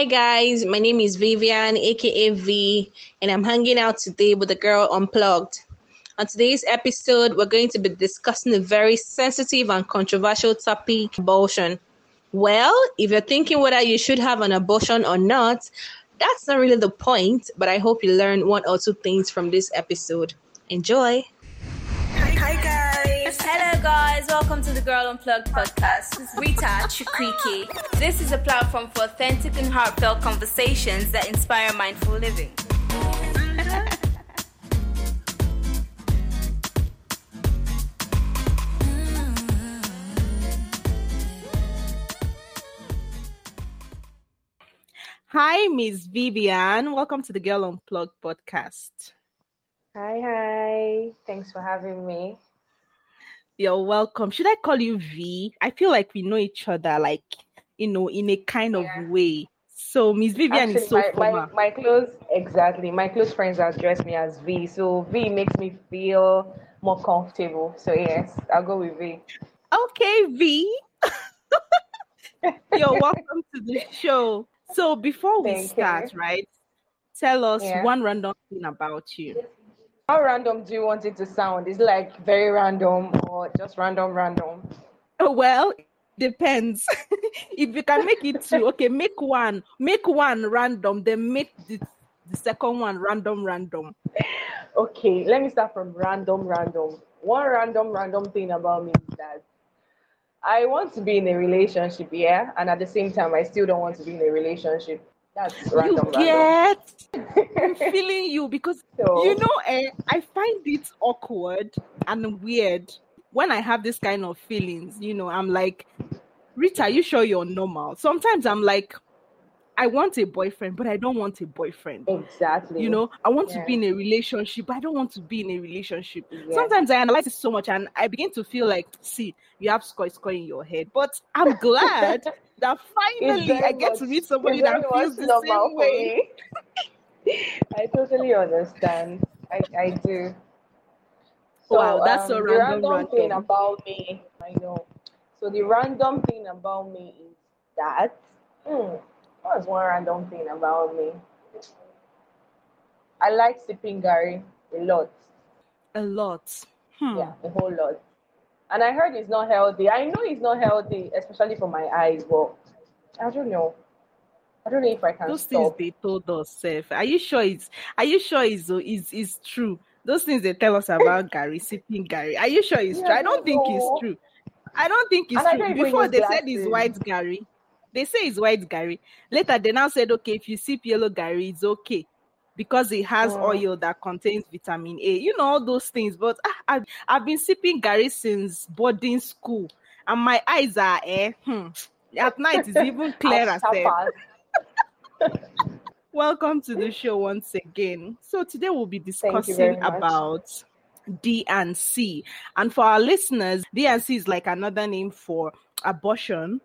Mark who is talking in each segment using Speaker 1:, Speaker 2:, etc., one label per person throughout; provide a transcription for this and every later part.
Speaker 1: Hi guys, my name is Vivian, aka V, and I'm hanging out today with the girl Unplugged. On today's episode, we're going to be discussing a very sensitive and controversial topic abortion. Well, if you're thinking whether you should have an abortion or not, that's not really the point, but I hope you learn one or two things from this episode. Enjoy!
Speaker 2: Hi, guys.
Speaker 3: Hello guys, welcome to the Girl Unplugged podcast. This Rita Chukwuike. This is a platform for authentic and heartfelt conversations that inspire mindful living.
Speaker 2: Hi, Miss Vivian. Welcome to the Girl Unplugged podcast.
Speaker 4: Hi, hi. Thanks for having me.
Speaker 2: You're welcome. Should I call you V? I feel like we know each other, like, you know, in a kind of
Speaker 4: Yeah.
Speaker 2: way. So, Miss Vivian
Speaker 4: Actually,
Speaker 2: is so
Speaker 4: my, my,
Speaker 2: formal.
Speaker 4: my close, exactly. My close friends address me as V. So V makes me feel more comfortable. So yes, I'll go with V.
Speaker 2: Okay, V. You're welcome to the show. So, before we
Speaker 4: Thank you.
Speaker 2: start, right, tell us
Speaker 4: Yeah.
Speaker 2: one random thing about you.
Speaker 4: How random do you want it to sound? Is it like very random or just random, random?
Speaker 2: Oh, well, depends. if you can make it two, okay, make one, make one random, then make the, the second one random, random.
Speaker 4: Okay, let me start from random, random. One random, random thing about me is that I want to be in a relationship, yeah, and at the same time, I still don't want to be in a relationship. That's random,
Speaker 2: you get, I'm feeling you because
Speaker 4: So-
Speaker 2: you know, eh, I find it awkward and weird when I have this kind of feelings. You know, I'm like, Rita, are you sure you're normal? Sometimes I'm like, I want a boyfriend, but I don't want a boyfriend.
Speaker 4: Exactly.
Speaker 2: You know, I want to be in a relationship, but I don't want to be in a relationship.
Speaker 4: Yeah.
Speaker 2: Sometimes I analyze it so much and I begin to feel like, see, you have score score in your head. But I'm glad that finally I get to meet somebody that feels the same way.
Speaker 4: I totally understand. I, I do.
Speaker 2: Wow, that's so
Speaker 4: the
Speaker 2: random,
Speaker 4: random thing about me, I know. So the random thing about me is that. Hmm, what's one random thing about me? I like sipping garri a lot.
Speaker 2: A lot. Hmm.
Speaker 4: Yeah, a whole lot. And I heard it's not healthy. I know it's not healthy, especially for my eyes, but I don't know. I don't know if I can
Speaker 2: Those things
Speaker 4: stop.
Speaker 2: they told us, Seth. Are you sure it's are you sure it's is is true? Those things they tell us about garri, sipping garri. Are you sure it's
Speaker 4: Yeah,
Speaker 2: true? I don't
Speaker 4: don't
Speaker 2: think it's true. I don't think it's
Speaker 4: And
Speaker 2: true. Before they said it's white garri. They say it's white garri. Later they now said, okay, if you sip yellow garri, it's okay. Because it has
Speaker 4: Mm.
Speaker 2: oil that contains vitamin A. You know all those things. But ah, I've, I've been sipping garri since boarding school. And my eyes are eh. Hmm. At night it's even clearer. Welcome to the show once again. So today we'll be discussing about D and C. And for our listeners, D and C is like another name for abortion,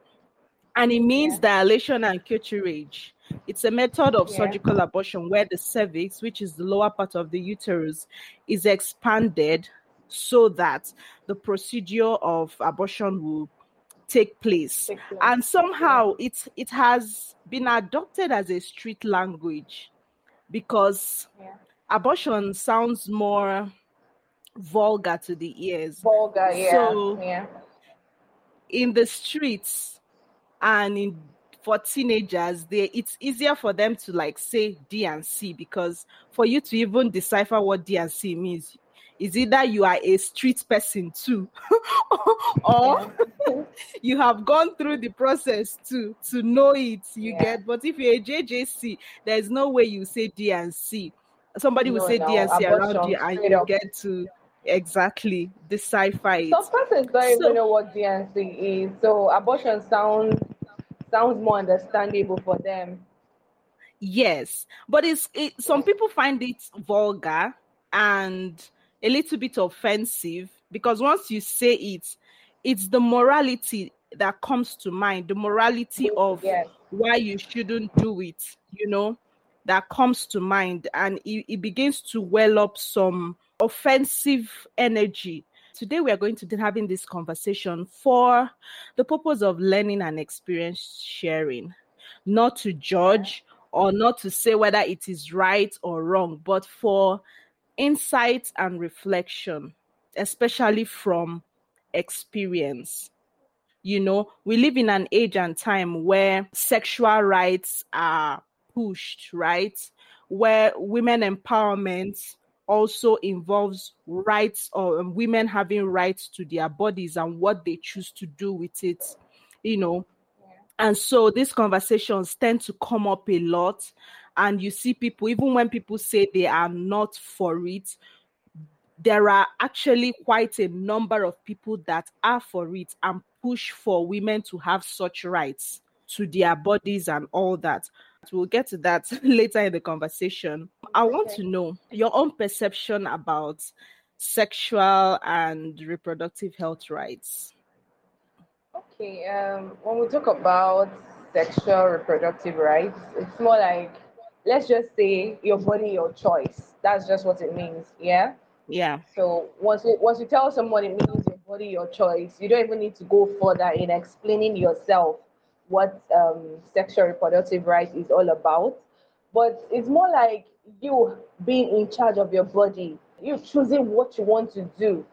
Speaker 2: and it means dilation and curettage. It's a method of
Speaker 4: Yeah.
Speaker 2: surgical abortion where the cervix, which is the lower part of the uterus, is expanded so that the procedure of abortion will take place
Speaker 4: Take place.
Speaker 2: and somehow it it has been adopted as a street language because
Speaker 4: Yeah.
Speaker 2: abortion sounds more vulgar to the ears
Speaker 4: Vulgar, yeah.
Speaker 2: So-
Speaker 4: yeah.
Speaker 2: in the streets and in for teenagers they it's easier for them to like say d and c because for you to even decipher what d and c means is either you are a street person too or you have gone through the process to to know it you
Speaker 4: Yeah.
Speaker 2: get but if you're a jjc there's no way you say d and c somebody will say
Speaker 4: no,
Speaker 2: d and c around you and you get to exactly decipher it
Speaker 4: Some persons don't
Speaker 2: So-
Speaker 4: even know what DNC is. So abortion sounds sounds more understandable for them.
Speaker 2: Yes, but it's it, some people find it vulgar and a little bit offensive because once you say it, it's the morality that comes to mind, the morality of
Speaker 4: Yes.
Speaker 2: why you shouldn't do it, you know, that comes to mind, and it, it begins to well up some offensive energy. Today, we are going to be having this conversation for the purpose of learning and experience sharing. not to judge or not to say whether it is right or wrong, but for insight and reflection, especially from experience. You know, we live in an age and time where sexual rights are pushed, right? Where women empowerment also involves rights or um, women having rights to their bodies and what they choose to do with it, you know. And so these conversations tend to come up a lot. And you see people, even when people say they are not for it, there are actually quite a number of people that are for it and push for women to have such rights to their bodies and all that. We'll get to that later in the conversation. I want to know your own perception about sexual and reproductive health rights.
Speaker 4: Okay, um, when we talk about sexual reproductive rights, it's more like let's just say your body, your choice. That's just what it means. Yeah.
Speaker 2: Yeah.
Speaker 4: So once you once you tell someone it means your body, your choice, you don't even need to go further in explaining yourself what um, sexual reproductive rights is all about. But it's more like you being in charge of your body, you choosing what you want to do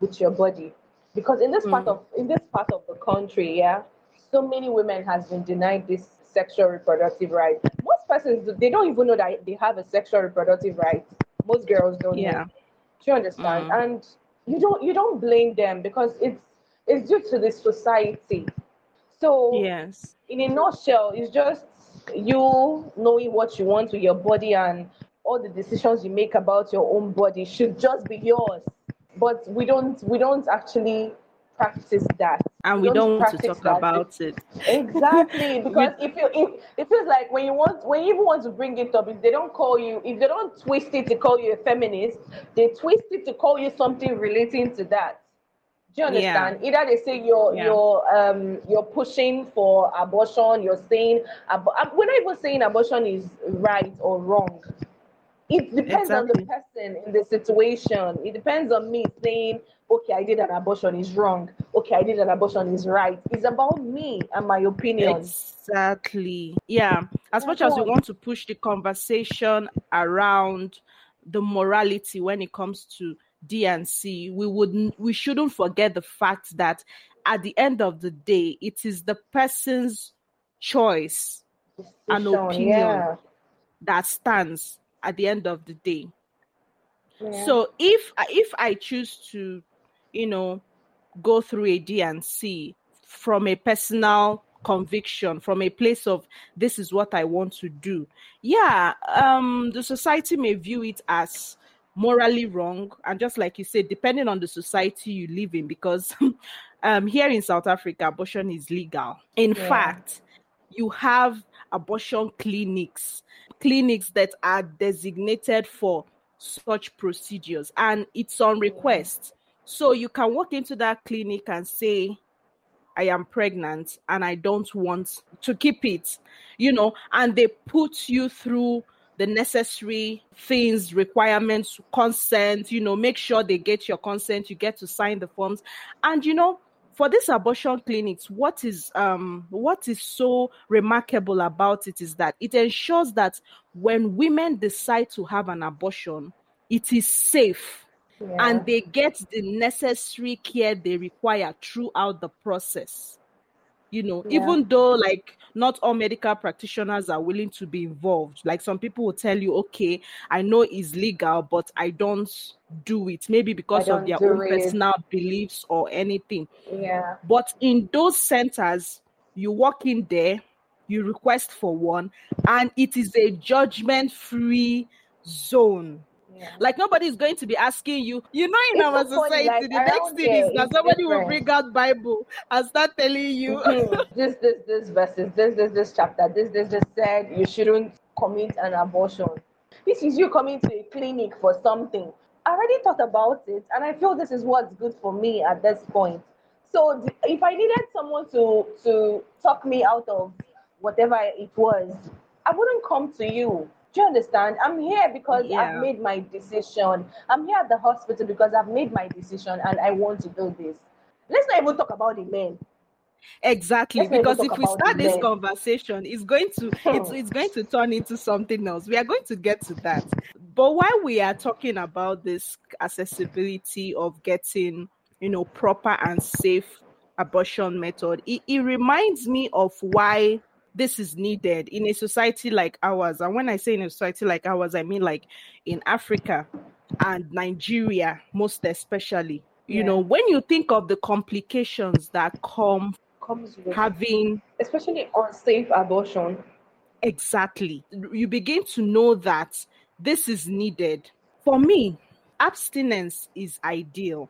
Speaker 4: with your body. Because in this mm. part of in this part of the country, yeah, so many women has been denied this sexual reproductive right. Most persons they don't even know that they have a sexual reproductive right. Most girls don't yeah. know. Do you understand? Mm. And you don't you don't blame them because it's it's due to the society. So
Speaker 2: yes,
Speaker 4: in a nutshell, it's just you knowing what you want with your body and all the decisions you make about your own body should just be yours. But we don't we don't actually practice that.
Speaker 2: And we, we don't, don't want to talk that. about it.
Speaker 4: Exactly. Because if you if it feels like when you want when you even want to bring it up, if they don't call you, if they don't twist it to call you a feminist, they twist it to call you something relating to that. Do you understand? Yeah. Either they say you're yeah. you're um you're pushing for abortion, you're saying ab- we're not even saying abortion is right or wrong. It depends exactly. on the person in the situation. It depends on me saying, okay, I did an abortion is wrong. Okay, I did an abortion is right. It's about me and my opinion.
Speaker 2: Exactly. Yeah. As much as we want to push the conversation around the morality when it comes to DNC, we wouldn't we shouldn't forget the fact that at the end of the day, it is the person's choice and opinion yeah. that stands at the end of the day. Yeah. So if if I choose to, you know, go through a DNC from a personal conviction from a place of this is what I want to do. Yeah, um the society may view it as morally wrong. And just like you said depending on the society you live in because um here in south africa abortion is legal. In yeah. fact you have abortion clinics clinics that are designated for such procedures and it's on request. So you can walk into that clinic and say I am pregnant and I don't want to keep it, you know, and they put you through the necessary things, requirements, consent, you know, make sure they get your consent, you get to sign the forms. And you know, for these abortion clinics, what is um what is so remarkable about it is that it ensures that when women decide to have an abortion, it is safe yeah. and they get the necessary care they require throughout the process you know yeah. even though like not all medical practitioners are willing to be involved. Like some people will tell you okay i know it's legal but i don't do it. Maybe because of their own it. personal beliefs or anything.
Speaker 4: Yeah.
Speaker 2: But in those centers you walk in there you request for one and it is a judgment free zone like nobody is going to be asking you. You know, in it's our so society, like, the next thing is that somebody different. will bring out Bible and start telling you
Speaker 4: mm-hmm. this, this, this verses, this, this, this chapter, this, this, this said you shouldn't commit an abortion. This is you coming to a clinic for something. I already thought about it, and I feel this is what's good for me at this point. So if I needed someone to to talk me out of whatever it was, I wouldn't come to you. Do you understand? I'm here because yeah. I've made my decision. I'm here at the hospital because I've made my decision and I want to do this. Let's not even talk about the men.
Speaker 2: Exactly, because if we start this
Speaker 4: men.
Speaker 2: conversation, it's going to it's it's going to turn into something else. We are going to get to that. But while we are talking about this accessibility of getting, you know, proper and safe abortion method, it, it reminds me of why this is needed in a society like ours. And when I say in a society like ours, I mean like in Africa and Nigeria, most especially. You
Speaker 4: Yeah.
Speaker 2: know, when you think of the complications that come
Speaker 4: comes with
Speaker 2: having
Speaker 4: especially unsafe abortion.
Speaker 2: exactly you begin to know that this is needed for me abstinence is ideal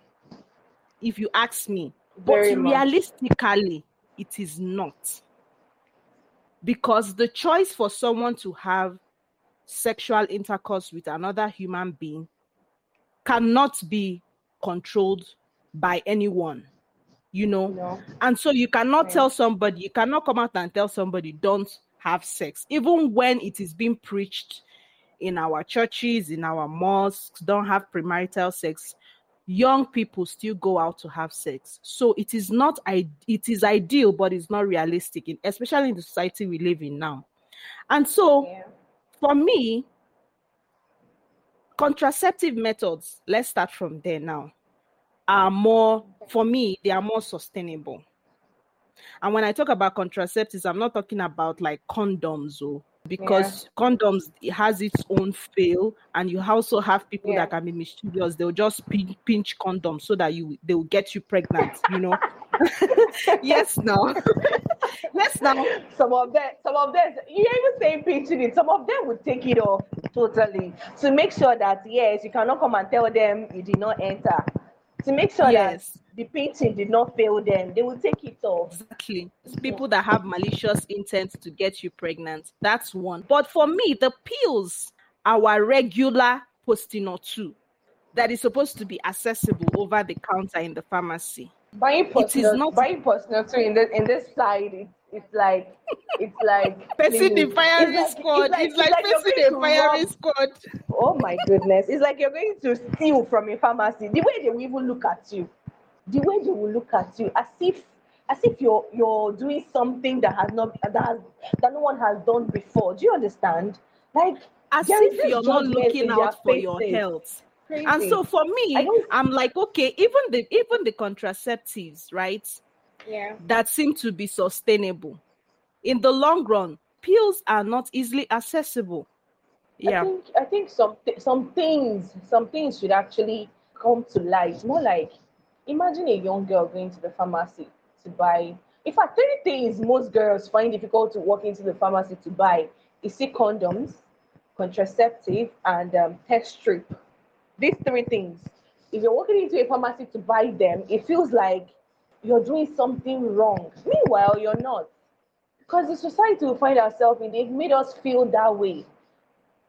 Speaker 2: if you ask me
Speaker 4: Very
Speaker 2: but
Speaker 4: much.
Speaker 2: realistically it is not because the choice for someone to have sexual intercourse with another human being cannot be controlled by anyone you know
Speaker 4: No.
Speaker 2: and so you cannot
Speaker 4: Yeah.
Speaker 2: tell somebody, you cannot come out and tell somebody, don't have sex, even when it is being preached in our churches, in our mosques, don't have premarital sex. Young people still go out to have sex. So it is not I it is ideal, but it's not realistic, in, especially in the society we live in now. And so
Speaker 4: Yeah.
Speaker 2: for me, contraceptive methods, let's start from there now, are more, for me, they are more sustainable. And when I talk about contraceptives, I'm not talking about like condoms, oh, because condoms it has its own fail, and you also have people
Speaker 4: Yeah.
Speaker 2: that can be mischievous. They'll just pinch, pinch condoms so that you they will get you pregnant. You know. yes, now. yes, now.
Speaker 4: Some of them, some of them, you're even saying pinching it. Some of them would take it off totally to make sure that yes, you cannot come and tell them you did not enter. To make sure
Speaker 2: Yes.
Speaker 4: that the painting did not fail them, they will take it off.
Speaker 2: Exactly. It's people that have malicious intent to get you pregnant. That's one. But for me, the pills, our regular Postinor 2, that is supposed to be accessible over the counter in the pharmacy.
Speaker 4: Buying
Speaker 2: is
Speaker 4: personal,
Speaker 2: not-
Speaker 4: buying personal too in this in this side, it, it's like it's like
Speaker 2: Facing the firing
Speaker 4: It's like-
Speaker 2: squad. It's like,
Speaker 4: you're
Speaker 2: facing
Speaker 4: to
Speaker 2: firing squad.
Speaker 4: Oh my goodness. It's like you're going to steal from a pharmacy. The way they will even look at you. The way they will look at you as if as if you're you're doing something that has not that has that no one has done before. Do you understand? Like
Speaker 2: As if you're not looking out for your health.
Speaker 4: crazy.
Speaker 2: And so for me, I'm like, okay, even the even the contraceptives, right?
Speaker 4: Yeah.
Speaker 2: that seem to be sustainable. In the long run, pills are not easily accessible.
Speaker 4: I
Speaker 2: Yeah,
Speaker 4: think I think some thi- some things some things should actually come to light. More like imagine a young girl going to the pharmacy to buy. In fact, three things most girls find difficult to walk into the pharmacy to buy is see condoms, contraceptive, and um, test strip. These three things. If you're walking into a pharmacy to buy them, it feels like you're doing something wrong. Meanwhile, you're not. Because the society we find ourselves in, they've made us feel that way.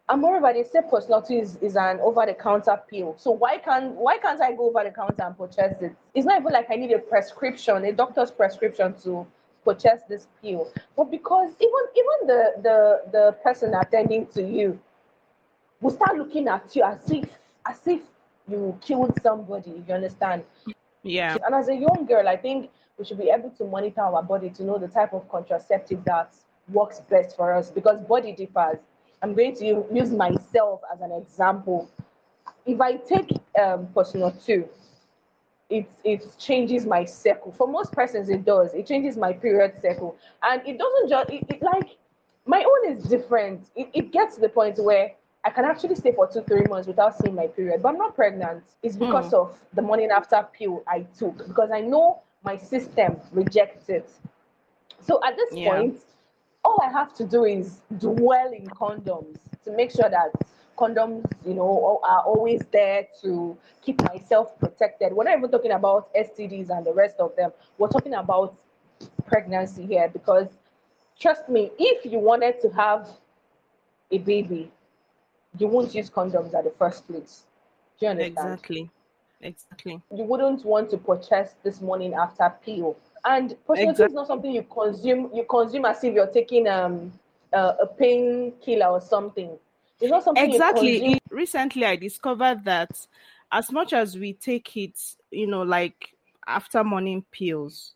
Speaker 4: And moreover, they say personality is, is an over-the-counter pill. So why can't why can't I go over the counter and purchase it? It's not even like I need a prescription, a doctor's prescription to purchase this pill. But because even even the the the person attending to you will start looking at you as if as if you killed somebody. You understand.
Speaker 2: Yeah,
Speaker 4: And as a young girl, I think we should be able to monitor our body to know the type of contraceptive that works best for us because body differs. I'm going to use myself as an example. If I take um, Postinor two, it it changes my cycle. For most persons, it does. It changes my period cycle, and it doesn't just it, it like my own is different. It, it gets to the point where I can actually stay for two, three months without seeing my period, but I'm not pregnant. It's hmm. because of the morning after pill I took because I know my system rejects it. So at this
Speaker 2: Yeah.
Speaker 4: point, all I have to do is dwell in condoms to make sure that condoms, you know, are always there to keep myself protected. We're not even talking about STDs and the rest of them. We're talking about pregnancy here because trust me, if you wanted to have a baby, you won't use condoms at the first place. Do you understand?
Speaker 2: exactly, exactly.
Speaker 4: you wouldn't want to purchase this morning after pill. And personality
Speaker 2: Exact-
Speaker 4: is not something you consume. You consume as if you're taking um uh, a painkiller or something. It's not something
Speaker 2: Exactly. Recently, I discovered that as much as we take it, you know, like after morning pills,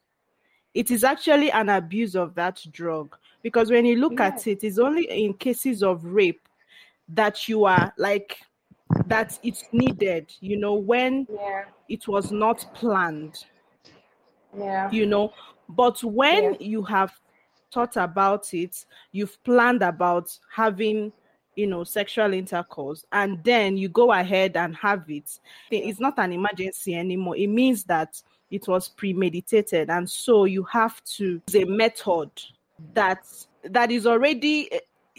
Speaker 2: it is actually an abuse of that drug because when you look
Speaker 4: Yes.
Speaker 2: at it, it's only in cases of rape that you are like that it's needed, you know, when
Speaker 4: Yeah.
Speaker 2: it was not planned,
Speaker 4: Yeah.
Speaker 2: you know. But when
Speaker 4: Yeah.
Speaker 2: you have thought about it, you've planned about having, you know, sexual intercourse, and then you go ahead and have it, it's not an emergency anymore. It means that it was premeditated, and so you have to use a method that that is already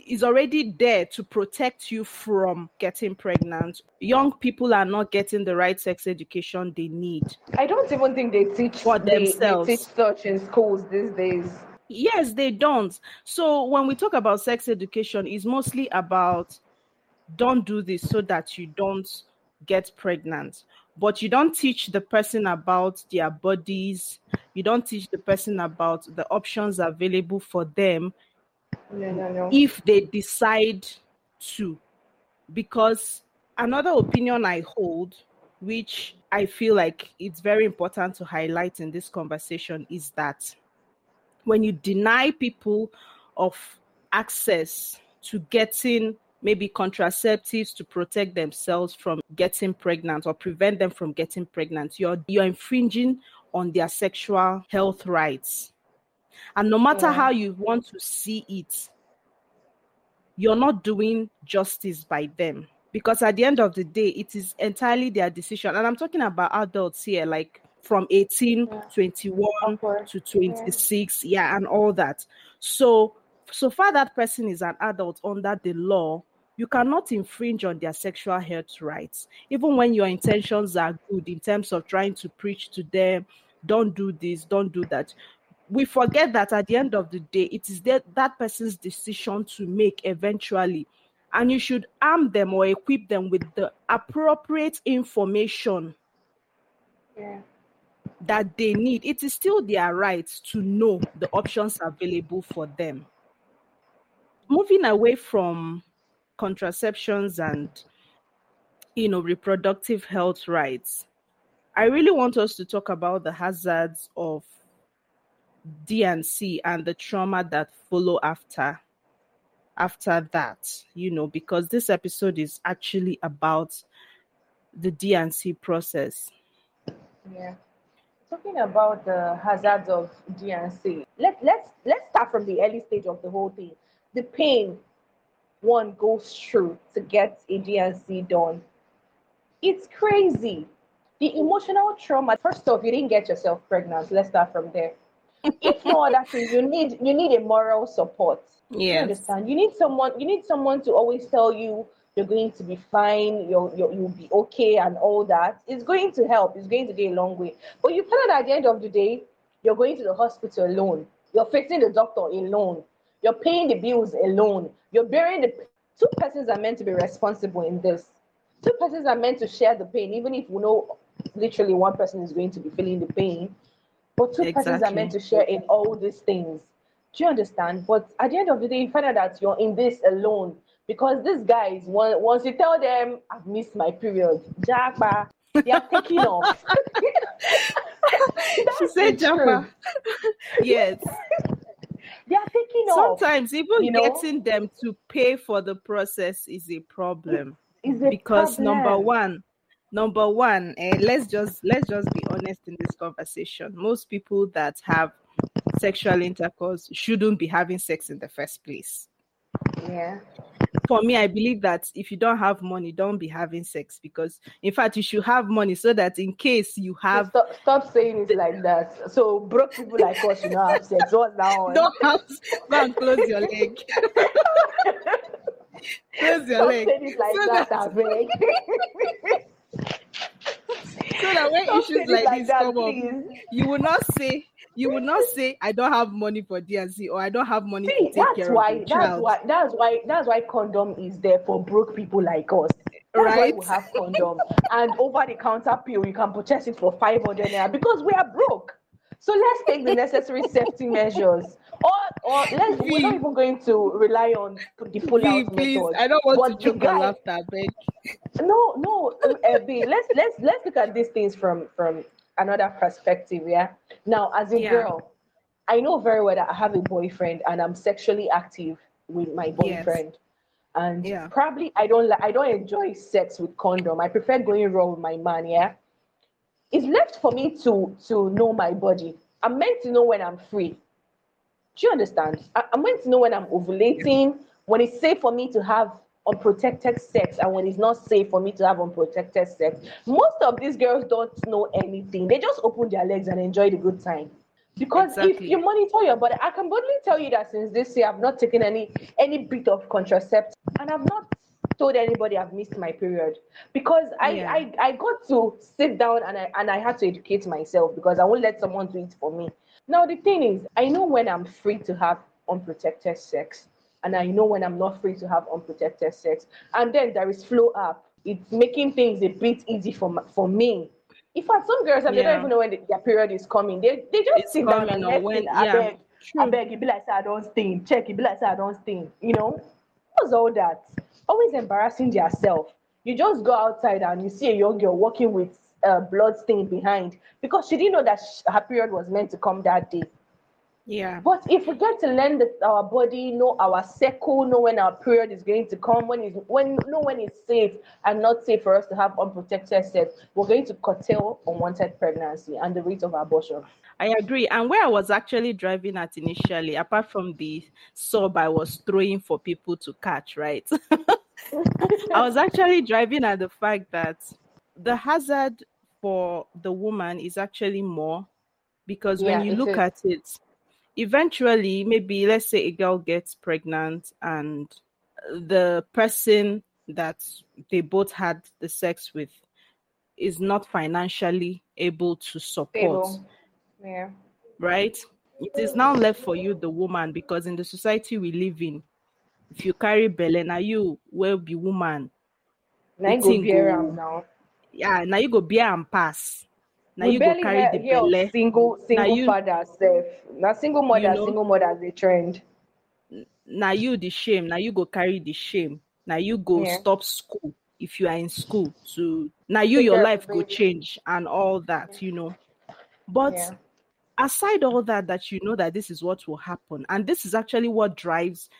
Speaker 2: is already there to protect you from getting pregnant. Young people are not getting the right sex education they need.
Speaker 4: I don't even think they teach
Speaker 2: For
Speaker 4: they-
Speaker 2: themselves.
Speaker 4: They, teach such in schools these days.
Speaker 2: Yes, they don't. So when we talk about sex education, it's mostly about don't do this so that you don't get pregnant. But you don't teach the person about their bodies. You don't teach the person about the options available for them If they decide to. Because another opinion I hold, which I feel like it's very important to highlight in this conversation, is that when you deny people of access to getting maybe contraceptives to protect themselves from getting pregnant or prevent them from getting pregnant you're you're infringing on their sexual health rights and no matter
Speaker 4: Yeah.
Speaker 2: how you want to see it you're not doing justice by them. Because at the end of the day it is entirely their decision. And i'm talking about adults here like from 18
Speaker 4: Yeah.
Speaker 2: 21 to 26 yeah and all that. So so far that person is an adult under the law you cannot infringe on their sexual health rights. Even when your intentions are good in terms of trying to preach to them don't do this don't do that we forget that at the end of the day it is that, that person's decision to make eventually and you should arm them or equip them with the appropriate information
Speaker 4: Yeah.
Speaker 2: that they need. It is still their right to know the options available for them. Moving away from contraceptions and you know reproductive health rights, I really want us to talk about the hazards of DNC and the trauma that follow after after that, you know, because this episode is actually about the DNC process.
Speaker 4: Yeah. Talking about the hazards of DNC, let, let's let's start from the early stage of the whole thing. The pain one goes through to get a DNC done. It's crazy. The emotional trauma. First off, you didn't get yourself pregnant. Let's start from there. If no other thing, you need you need a moral support. You
Speaker 2: Yes.
Speaker 4: understand? You need someone. You need someone to always tell you you're going to be fine. You're, you're you'll be okay and all that. It's going to help. It's going to go a long way. But you find out at the end of the day, you're going to the hospital alone. You're facing the doctor alone. You're paying the bills alone. You're bearing the. Two persons are meant to be responsible in this. Two persons are meant to share the pain, even if we know literally one person is going to be feeling the pain. But two persons are meant to share in all these things. Do you understand? But at the end of the day, you find out that you're in this alone because these guys, once you tell them, I've missed my period, Japa, they are taking off.
Speaker 2: she said Japa. yes.
Speaker 4: They are taking off.
Speaker 2: Sometimes even
Speaker 4: you know?
Speaker 2: getting them to pay for the process is a problem.
Speaker 4: Is a
Speaker 2: because number one number one eh, let's just let's just be honest in this conversation most people that have sexual intercourse shouldn't be having sex in the first place
Speaker 4: Yeah.
Speaker 2: for me i believe that if you don't have money don't be having sex because in fact you should have money so that in case you have
Speaker 4: Stop, stop saying it like that. So broke people like us should not have sex. That one?
Speaker 2: don't have go and close your leg close your
Speaker 4: Stop
Speaker 2: leg
Speaker 4: saying it like
Speaker 2: So
Speaker 4: that,
Speaker 2: that-. so that when
Speaker 4: Stop
Speaker 2: issues like,
Speaker 4: like
Speaker 2: this
Speaker 4: that,
Speaker 2: come up you will not say you will not say I don't have money for DNC or I don't have money
Speaker 4: See,
Speaker 2: to take
Speaker 4: that's
Speaker 2: care
Speaker 4: why
Speaker 2: of the
Speaker 4: that's
Speaker 2: child.
Speaker 4: why that's why that's why condom is there for broke people like us. That's
Speaker 2: Right.
Speaker 4: we have condom and over the counter pill you can purchase it for 500 naira because we are broke. So let's take the necessary safety measures. Or or let's we're not even going to rely on the pull
Speaker 2: Please,
Speaker 4: out
Speaker 2: please,
Speaker 4: method.
Speaker 2: I don't want
Speaker 4: But
Speaker 2: to
Speaker 4: the
Speaker 2: choke
Speaker 4: guy-
Speaker 2: on laughter, beg.
Speaker 4: no no uh, uh, B, let's let's let's look at these things from from another perspective yeah now as a
Speaker 2: Yeah.
Speaker 4: girl I know very well that I have a boyfriend and I'm sexually active with my boyfriend. Yes. And yeah. probably I don't like I don't enjoy sex with condom. I prefer going raw with my man, yeah. It's left for me to to know my body. I'm meant to know when I'm free. Do you understand? I, am going to know when I'm ovulating, when it's safe for me to have unprotected sex, and when it's not safe for me to have unprotected sex. Most of these girls don't know anything. They just open their legs and enjoy the good time. Because exactly. if you monitor your body, I can boldly tell you that since this year I've not taken any any bit of contraceptive and I've not told anybody I've missed my period because I, yeah. I, I got to sit down and I and I had to educate myself because I won't let someone do it for me. Now the thing is, I know when I'm free to have unprotected sex, and I know when I'm not free to have unprotected sex. And then there is flow up. It's making things a bit easy for for me in fact, some girls yeah. they don't even know when the, their period is coming. They they just it's sit down and when, I yeah. beg, True. I beg, you be like, I don't sting. Check, it be like, I don't sting. You know, what's all that? Always embarrassing yourself. You just go outside and you see a young girl walking with uh, blood stain behind because she didn't know that she, her period was meant to come that day.
Speaker 2: Yeah.
Speaker 4: But if we get to learn that our body, know our cycle, know when our period is going to come, when is when know when it's safe and not safe for us to have unprotected sex, we're going to curtail unwanted pregnancy and the rate of abortion.
Speaker 2: I agree. And where I was actually driving at initially, apart from the sob I was throwing for people to catch, right? I was actually driving at the fact that the hazard for the woman is actually more because yeah, when you look is. at it, eventually, maybe let's say a girl gets pregnant and the person that they both had the sex with is not financially able to support.
Speaker 4: Yeah.
Speaker 2: Right? It is now left for you, the woman, because in the society we live in, if you carry belly, now you will be woman.
Speaker 4: You go bear now.
Speaker 2: Yeah, now you go bear and pass now you go carry the belle.
Speaker 4: Single single you, fathers sef. Now single mother, you know, single mothers they trend.
Speaker 2: Now you the shame. Now you go carry the shame. Now you go yeah. stop school if you are in school to now you your life go change and all that, you know. But yeah. aside all that, that you know that this is what will happen, and this is actually what drives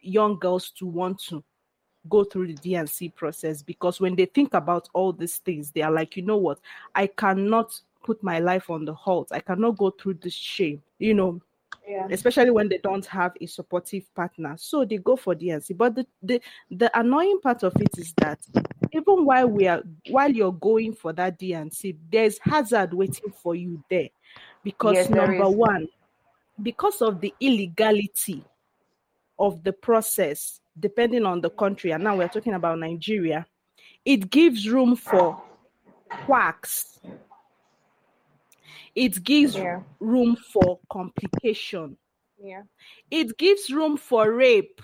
Speaker 2: young girls to want to go through the D&C process because when they think about all these things, they are like, you know what, I cannot put my life on the halt. I cannot go through this shame, you know. Yeah. Especially when they don't have a supportive partner, so they go for D&C. But the, the the annoying part of it is that even while we are while you're going for that D&C, there's hazard waiting for you there, because yes, number one, because of the illegality of the process, depending on the country, and now we're talking about Nigeria, it gives room for quacks. It gives yeah. room for complication.
Speaker 4: Yeah.
Speaker 2: It gives room for rape.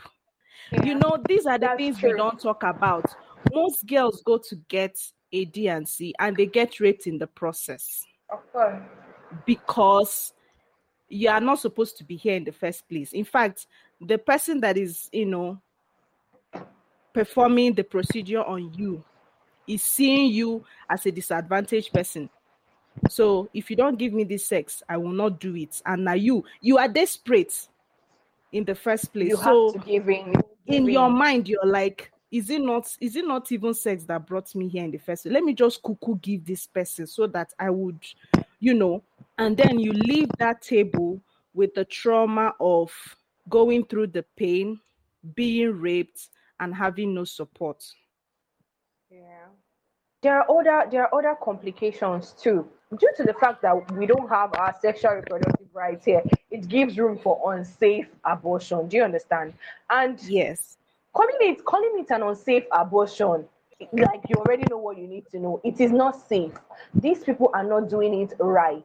Speaker 2: Yeah. You know, these are the That's things true. we don't talk about. Most girls go to get a D&C and they get raped in the process.
Speaker 4: Of course.
Speaker 2: Because you are not supposed to be here in the first place. In fact, the person that is, you know, performing the procedure on you is seeing you as a disadvantaged person. So if you don't give me this sex, I will not do it. And now you, you are desperate in the first place.
Speaker 4: You
Speaker 2: so
Speaker 4: have to give in.
Speaker 2: in your mind, you're like, is it not is it not even sex that brought me here in the first place? Let me just cuckoo give this person so that I would, you know, and then you leave that table with the trauma of going through the pain, being raped, and having no support.
Speaker 4: Yeah. There are other there are other complications too. Due to the fact that we don't have our sexual reproductive rights here, it gives room for unsafe abortion. Do you understand? And
Speaker 2: yes,
Speaker 4: calling it calling it an unsafe abortion, like you already know what you need to know. It is not safe. These people are not doing it right.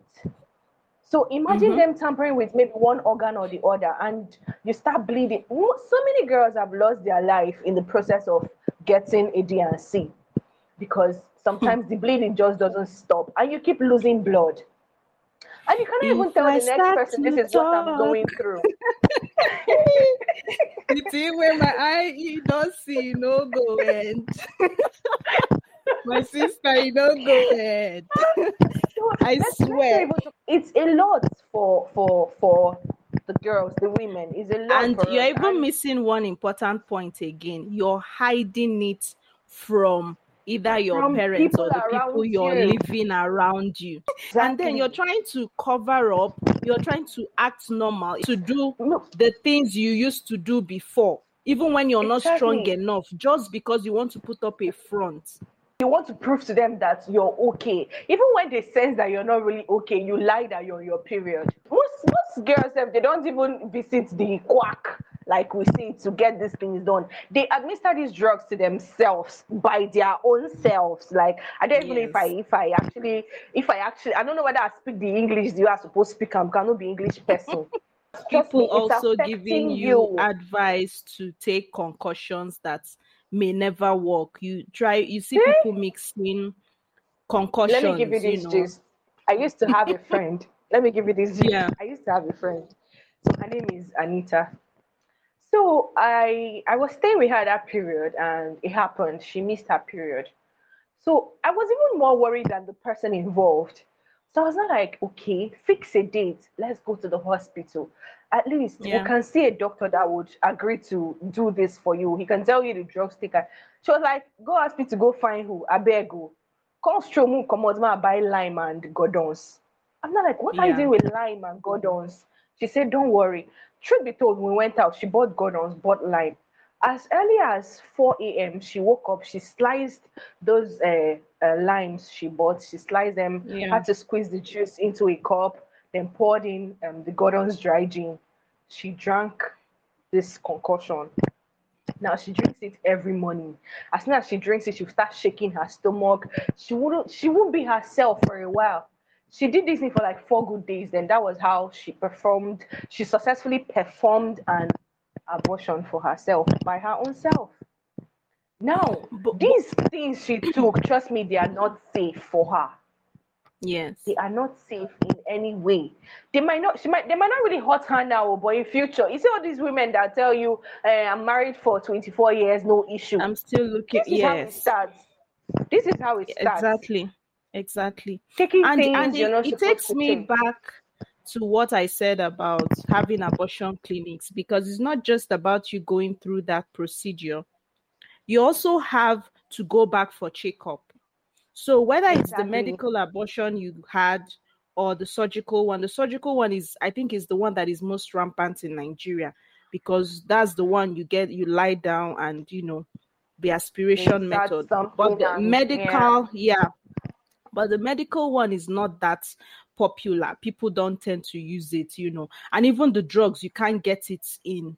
Speaker 4: So imagine mm-hmm. them tampering with maybe one organ or the other, and you start bleeding. So many girls have lost their life in the process of getting a D&C because sometimes the bleeding just doesn't stop, and you keep losing blood. And you cannot if even tell I the next person this is talk. what I'm going through.
Speaker 2: you see where my eye you don't see no go end. My sister, you don't go ahead. I
Speaker 4: Let's-
Speaker 2: swear.
Speaker 4: be able to- it's a lot for for for the girls, the women. It's a lot.
Speaker 2: and you're even
Speaker 4: And
Speaker 2: missing one important point again. You're hiding it from either your
Speaker 4: From
Speaker 2: parents or the people you're
Speaker 4: you.
Speaker 2: living around you. And then you're trying to cover up, you're trying to act normal, to do
Speaker 4: No,
Speaker 2: the things you used to do before, even when you're not strong enough, just because you want to put up a front.
Speaker 4: You want to prove to them that you're okay. Even when they sense that you're not really okay, you lie that you're on your period. Most most girls if they don't even visit the quack like we see to get these things done. They administer these drugs to themselves by their own selves. Like I don't even know if I if I actually if I actually I don't know whether I speak the English you are supposed to speak. I cannot be English person.
Speaker 2: People
Speaker 4: me,
Speaker 2: also giving you advice to take concussions that may never work. You try, you see people mixing concussions.
Speaker 4: Let me give you this
Speaker 2: know.
Speaker 4: gist. I used to have a friend. Let me give you this gist.
Speaker 2: Yeah.
Speaker 4: I used to have a friend. So her name is Anita. So I I was staying with her that period and it happened. She missed her period. So I was even more worried than the person involved. So I was not like, okay, fix a date. Let's go to the hospital. At least
Speaker 2: Yeah.
Speaker 4: we can see a doctor that would agree to do this for you. He can tell you the drugs taker. She was like, go ask me to go find who? I beg you. Come move, come out, buy lime and Gordon's. I'm not like, what are you doing with lime and Gordon's? She said, don't worry. Truth be told, we went out. She bought Gordon's, bought lime. As early as 4 a.m., she woke up. She sliced those uh, uh, limes she bought. She sliced them,
Speaker 2: Yeah.
Speaker 4: had to squeeze the juice into a cup, then poured in um, the Gordon's dry gin. She drank this concoction. Now she drinks it every morning. As soon as she drinks it, she'll start shaking her stomach. She wouldn't she won't be herself for a while. She did this thing for like four good days. Then that was how she performed. She successfully performed an abortion for herself by her own self. Now,
Speaker 2: But-
Speaker 4: these things she took, trust me, they are not safe for her
Speaker 2: Yes.
Speaker 4: they are not safe any way. They might not, she might, they might not really hurt her now, but in future, you see all these women that tell you, eh, "I'm married for 24 years, no issue."
Speaker 2: I'm still looking.
Speaker 4: this is how it starts. This is how it starts.
Speaker 2: Exactly. Exactly.
Speaker 4: Taking
Speaker 2: and
Speaker 4: things
Speaker 2: and it, it takes me
Speaker 4: take.
Speaker 2: back to what I said about having abortion clinics because it's not just about you going through that procedure. You also have to go back for checkup. So whether it's the medical abortion you had or the surgical one, the surgical one is I think is the one that is most rampant in Nigeria because that's the one you get you lie down and you know the aspiration method. But the
Speaker 4: and-
Speaker 2: medical, yeah. But the medical one is not that popular. People don't tend to use it, you know. And even the drugs, you can't get it in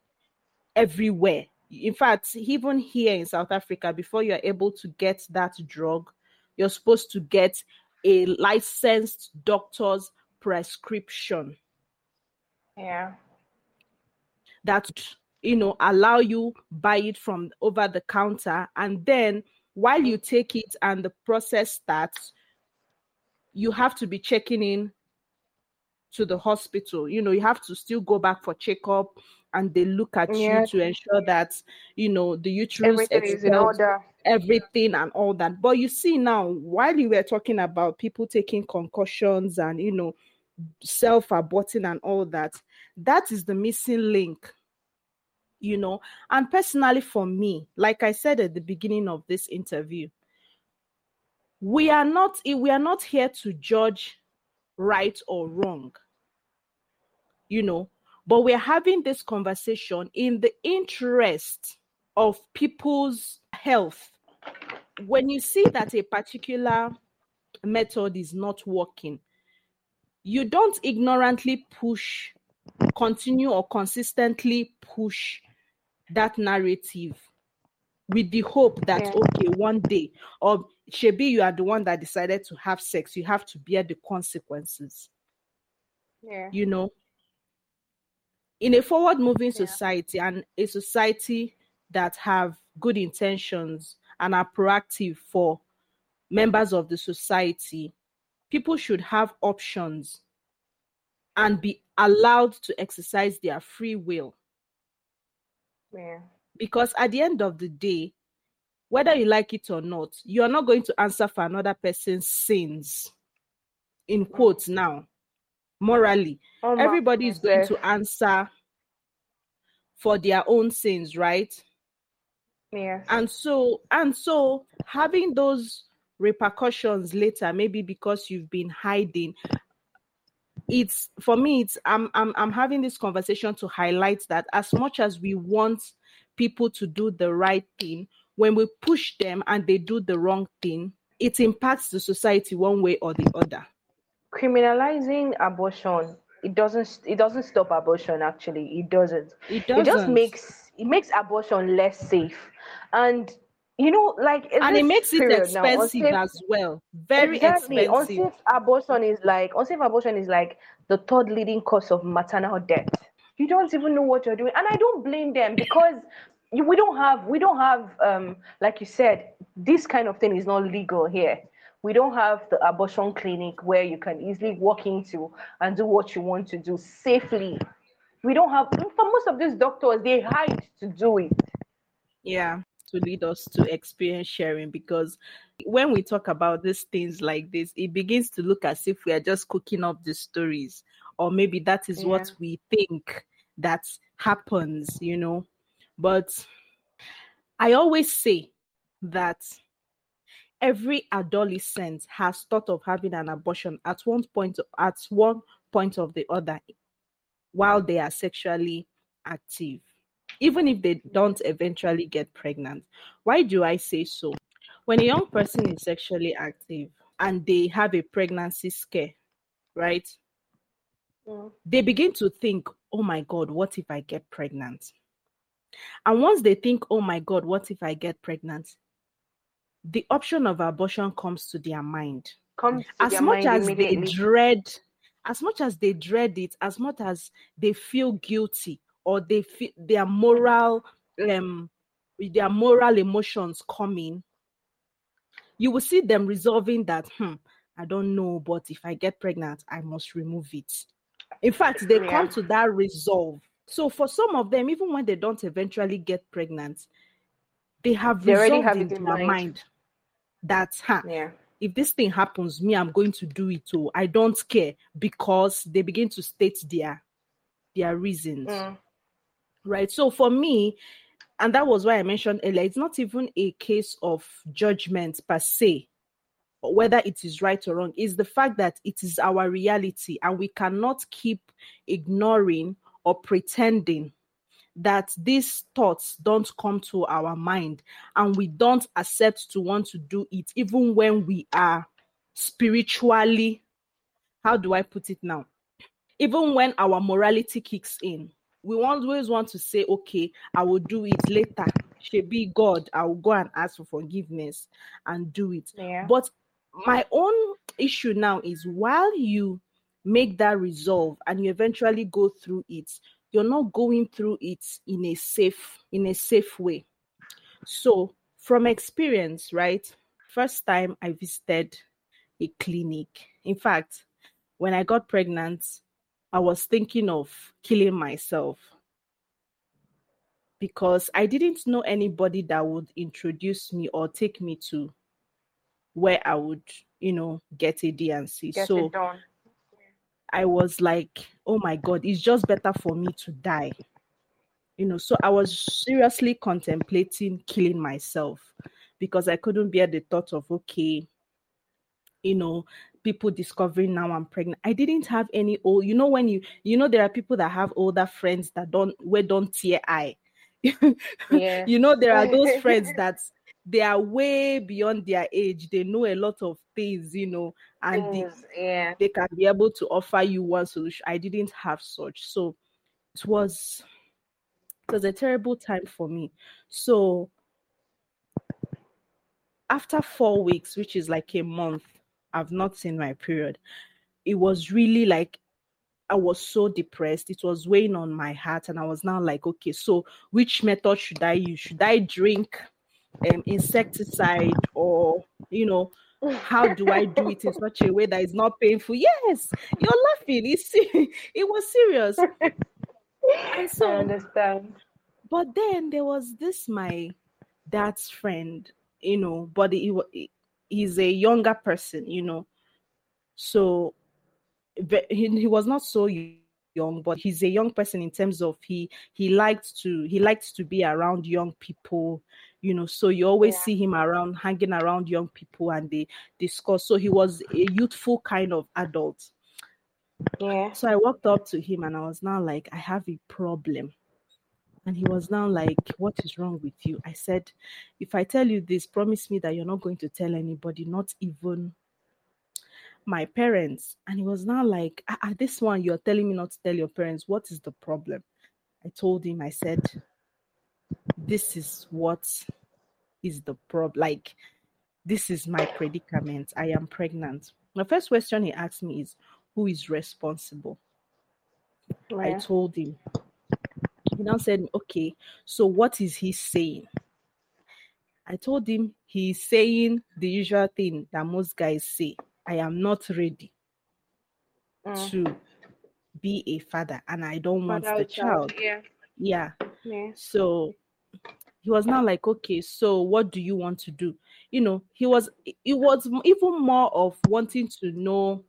Speaker 2: everywhere. In fact, even here in South Africa, before you're able to get that drug, you're supposed to get a licensed doctor's prescription
Speaker 4: Yeah.
Speaker 2: that you know allow you buy it from over the counter and then while you take it and the process starts you have to be checking in to the hospital you know you have to still go back for checkup and they look at
Speaker 4: Yeah.
Speaker 2: you to ensure that you know the uterus
Speaker 4: Everything is in order.
Speaker 2: Everything and all that. But you see now, while you were talking about people taking concussions and you know self-aborting and all that, that is the missing link. You know, and personally for me, like I said at the beginning of this interview, we are not we are not here to judge right or wrong. You know, but we're having this conversation in the interest of people's health when you see that a particular method is not working, you don't ignorantly push, continue or consistently push that narrative with the hope that
Speaker 4: Yeah.
Speaker 2: okay, one day, or Shebi, you are the one that decided to have sex, you have to bear the consequences,
Speaker 4: Yeah.
Speaker 2: you know. In a forward moving
Speaker 4: Yeah.
Speaker 2: society and a society that have good intentions and are proactive for members of the society, people should have options and be allowed to exercise their free will.
Speaker 4: Yeah.
Speaker 2: Because at the end of the day, whether you like it or not, you are not going to answer for another person's sins. In quotes now, morally,
Speaker 4: Oh,
Speaker 2: everybody is going to answer for their own sins, right? And so and so having those repercussions later maybe because you've been hiding it's for me it's I'm, I'm i'm having this conversation to highlight that as much as we want people to do the right thing when we push them and they do the wrong thing it impacts the society one way or the other.
Speaker 4: Criminalizing abortion it doesn't it doesn't stop abortion actually. It doesn't.
Speaker 2: It doesn't.
Speaker 4: it just makes it makes abortion less safe. And you know like
Speaker 2: and it makes it
Speaker 4: now,
Speaker 2: expensive
Speaker 4: unsafe-
Speaker 2: as well. Very
Speaker 4: exactly.
Speaker 2: expensive.
Speaker 4: Unsafe abortion is like unsafe abortion is like the third leading cause of maternal death. You don't even know what you're doing. And i don't blame them because you, we don't have we don't have um like you said this kind of thing is not legal here. We don't have the abortion clinic where you can easily walk into and do what you want to do safely we don't have for most of these doctors they hide to do it.
Speaker 2: Yeah to lead us to experience sharing because when we talk about these things like this it begins to look as if we are just cooking up the stories or maybe that is what we think that happens you know? But i always say that every adolescent has thought of having an abortion at one point at one point of the other while they are sexually active even if they don't eventually get pregnant. Why do I say so? When a young person is sexually active and they have a pregnancy scare, right?
Speaker 4: Mm.
Speaker 2: They begin to think, oh my God, what if I get pregnant? And once they think, oh my God, what if I get pregnant? The option of abortion comes to their mind
Speaker 4: comes to
Speaker 2: as much as they dread as much as they dread it as much as they feel guilty or they feel their moral um their moral emotions coming you will see them resolving that hmm i don't know but if i get pregnant i must remove it. In fact they come to that resolve. So for some of them even when they don't eventually get pregnant they have
Speaker 4: They already
Speaker 2: resolved
Speaker 4: have
Speaker 2: in
Speaker 4: it in
Speaker 2: their
Speaker 4: mind.
Speaker 2: mind that huh,
Speaker 4: yeah
Speaker 2: if this thing happens, me, I'm going to do it too. I don't care because they begin to state their their reasons.
Speaker 4: Mm.
Speaker 2: Right. So for me, and that was why I mentioned earlier, it's not even a case of judgment per se, whether it is right or wrong. It's the fact that it is our reality and we cannot keep ignoring or pretending that these thoughts don't come to our mind and we don't accept to want to do it even when we are spiritually how do i put it now? Even when our morality kicks in we always want to say okay i will do it later. Should be god i will go and ask for forgiveness and do it.
Speaker 4: Yeah.
Speaker 2: But my own issue now is while you make that resolve and you eventually go through it, you're not going through it in a safe in a safe way. So from experience, right? First time I visited a clinic. In fact, when I got pregnant, I was thinking of killing myself because I didn't know anybody that would introduce me or take me to where I would, you know, get a D&C.
Speaker 4: get
Speaker 2: so
Speaker 4: it done
Speaker 2: I was like, oh my God, it's just better for me to die. You know, so I was seriously contemplating killing myself because I couldn't bear the thought of, okay, you know, people discovering now I'm pregnant. I didn't have any old, you know, when you, you know, there are people that have older friends that don't, where don't tear eye.
Speaker 4: Yeah.
Speaker 2: you know, there are those friends that they are way beyond their age. They know a lot of things, you know, and they,
Speaker 4: mm, yeah
Speaker 2: they can be able to offer you one solution. I didn't have such. So it was it was a terrible time for me. So after four weeks, which is like a month, I've not seen my period. It was really like I was so depressed. It was weighing on my heart, and I was now like, okay, so which method should I use? Should I drink um, insecticide or you know how do I do it in such a way that is not painful? Yes, you're laughing. It's it was serious. And
Speaker 4: I understand
Speaker 2: but then there was this my dad's friend, you know, but he, he he's a younger person, you know. So he, he was not so young, but he's a young person in terms of he he liked to he likes to be around young people, you know. So you always yeah. see him around hanging around young people and they discuss. So he was a youthful kind of adult.
Speaker 4: Yeah.
Speaker 2: So I walked up to him and I was now like, I have a problem. And he was now like, What is wrong with you? I said, If I tell you this, promise me that you're not going to tell anybody, not even my parents. And he was now like, At ah, ah, this one, you're telling me not to tell your parents. What is the problem? I told him, I said, This is what is the problem. Like, this is my predicament. I am pregnant. The first question he asked me is, Who is responsible? I told him. He now said, Okay, so what is he saying? I told him he's saying the usual thing that most guys say I am not ready mm. to be a father and I don't want the child. child.
Speaker 4: Yeah.
Speaker 2: yeah. Yeah. So he was now like, okay, so what do you want to do? You know, he was it was even more of wanting to know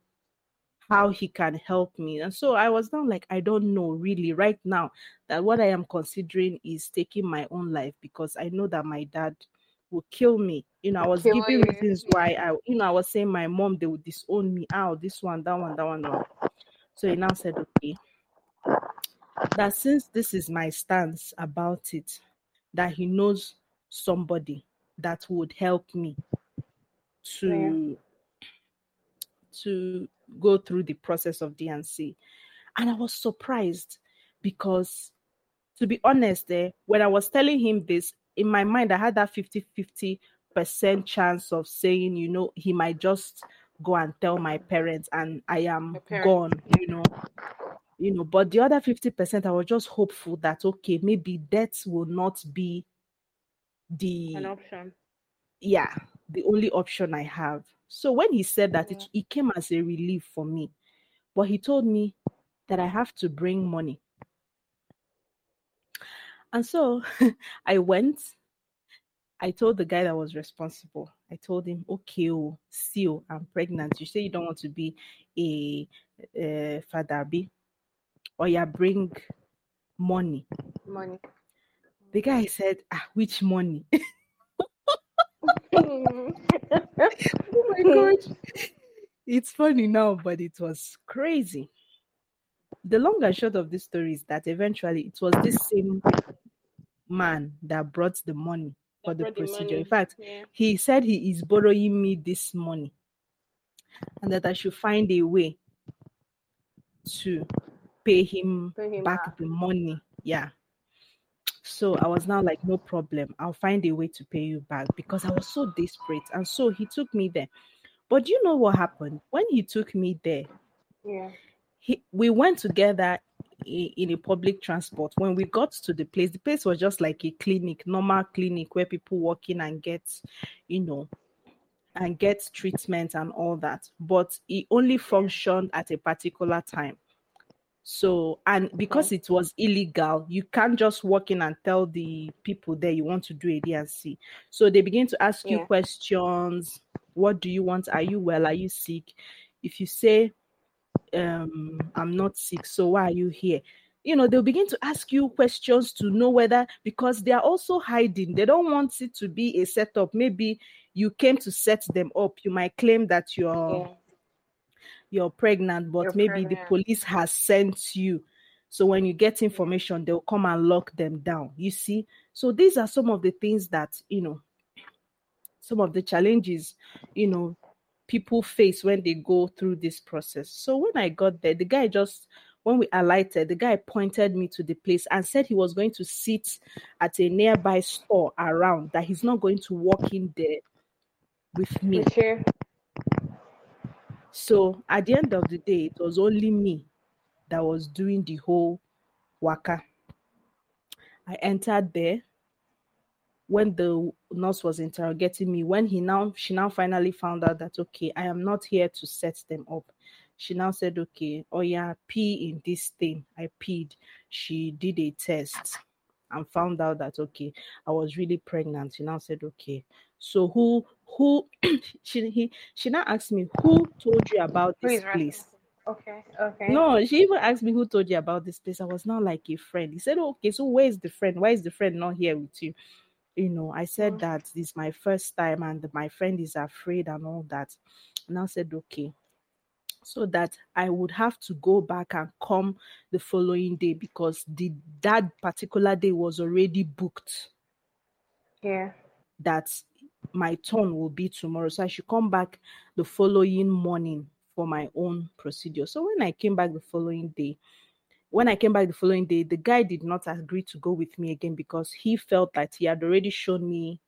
Speaker 2: how he can help me. And so I was now like, I don't know really right now that what I am considering is taking my own life because I know that my dad will kill me. You know, I was giving you. reasons why I, you know, I was saying my mom, they would disown me out, this one, that one, that one, that one. So he now said, okay, that since this is my stance about it, that he knows somebody that would help me to yeah. to go through the process of D&C. And I was surprised because to be honest, there, eh, when I was telling him this, in my mind, I had that 50 50 percent chance of saying, you know, he might just go and tell my parents and I am gone, you know. You know, but the other 50%, I was just hopeful that okay, maybe death will not be the
Speaker 4: an option.
Speaker 2: Yeah, the only option I have. So when he said that, it, mm-hmm. it came as a relief for me. But he told me that I have to bring money. And so I went. I told the guy that was responsible. I told him, "Okay, oh, see, oh, I'm pregnant. You say you don't want to be a, a father, be, or you bring money."
Speaker 4: Money.
Speaker 2: The guy said, "Ah, which money?" oh my god! It's funny now, but it was crazy the long and short of this story is that eventually it was this same man that brought the money for the procedure. The in fact, yeah. he said he is borrowing me this money and that I should find a way to pay him, pay him back, back the money. Yeah. So I was now like, no problem. I'll find a way to pay you back because I was so desperate. And so he took me there. But you know what happened? When he took me there,
Speaker 4: yeah
Speaker 2: he, we went together in, in a public transport. When we got to the place, the place was just like a clinic, normal clinic where people walk in and get, you know, and get treatment and all that. But it only functioned at a particular time. So, and because it was illegal, you can't just walk in and tell the people there you want to do a D&C. So they begin to ask yeah. you questions. What do you want? Are you well? Are you sick? If you say um i'm not sick so why are you here you know they'll begin to ask you questions to know whether because they are also hiding they don't want it to be a setup maybe you came to set them up you might claim that you're yeah. You're pregnant but you're maybe pregnant. the police has sent you so when you get information they'll come and lock them down you see so these are some of the things that you know some of the challenges you know people face when they go through this process. So when I got there, the guy just when we alighted, the guy pointed me to the place and said he was going to sit at a nearby store around, that he's not going to walk in there with me.
Speaker 4: Sure.
Speaker 2: So at the end of the day, it was only me that was doing the whole waka. I entered there. When the nurse was interrogating me when he now she now finally found out that okay i am not here to set them up. She now said okay oh yeah pee in this thing. I peed. She did a test and found out that okay, I was really pregnant. She now said, okay, so who who she he she now asked me who told you about this place?
Speaker 4: Okay, okay.
Speaker 2: No, she even asked me who told you about this place. I was not like a friend. He said, okay, so where is the friend? Why is the friend not here with you? You know, I said
Speaker 4: Mm.
Speaker 2: that this is my first time and my friend is afraid and all that. And I said, okay. So that I would have to go back and come the following day because the that particular day was already booked
Speaker 4: Yeah.
Speaker 2: that my turn will be tomorrow. So I should come back the following morning for my own procedure. So when I came back the following day, when I came back the following day, the guy did not agree to go with me again because he felt that he had already shown me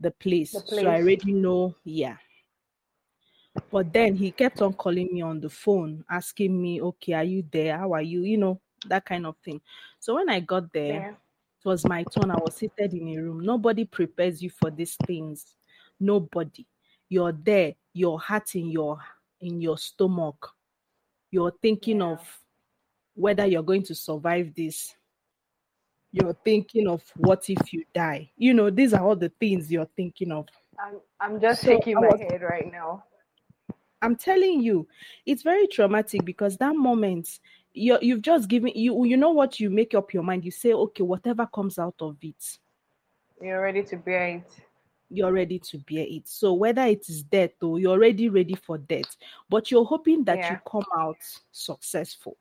Speaker 2: the place.
Speaker 4: The
Speaker 2: So I already know, yeah. But then he kept on calling me on the phone, asking me, okay, are you there? How are you? You know, that kind of thing. So when I got there,
Speaker 4: Yeah.
Speaker 2: It was my turn. I was seated in a room. Nobody prepares you for these things. Nobody. You're there. Your heart in your in your stomach. You're thinking
Speaker 4: Yeah.
Speaker 2: of whether you're going to survive this. You're thinking of what if you die. You know, these are all the things you're thinking of.
Speaker 4: I'm I'm just
Speaker 2: So
Speaker 4: shaking my
Speaker 2: was-
Speaker 4: head right now.
Speaker 2: I'm telling you, it's very traumatic because that moment you you've just given you you know what you make up your mind. You say, okay, whatever comes out of it,
Speaker 4: You're ready to bear it.
Speaker 2: you're ready to bear it. So whether it is death or you're already ready for death, but you're hoping that you come out successful.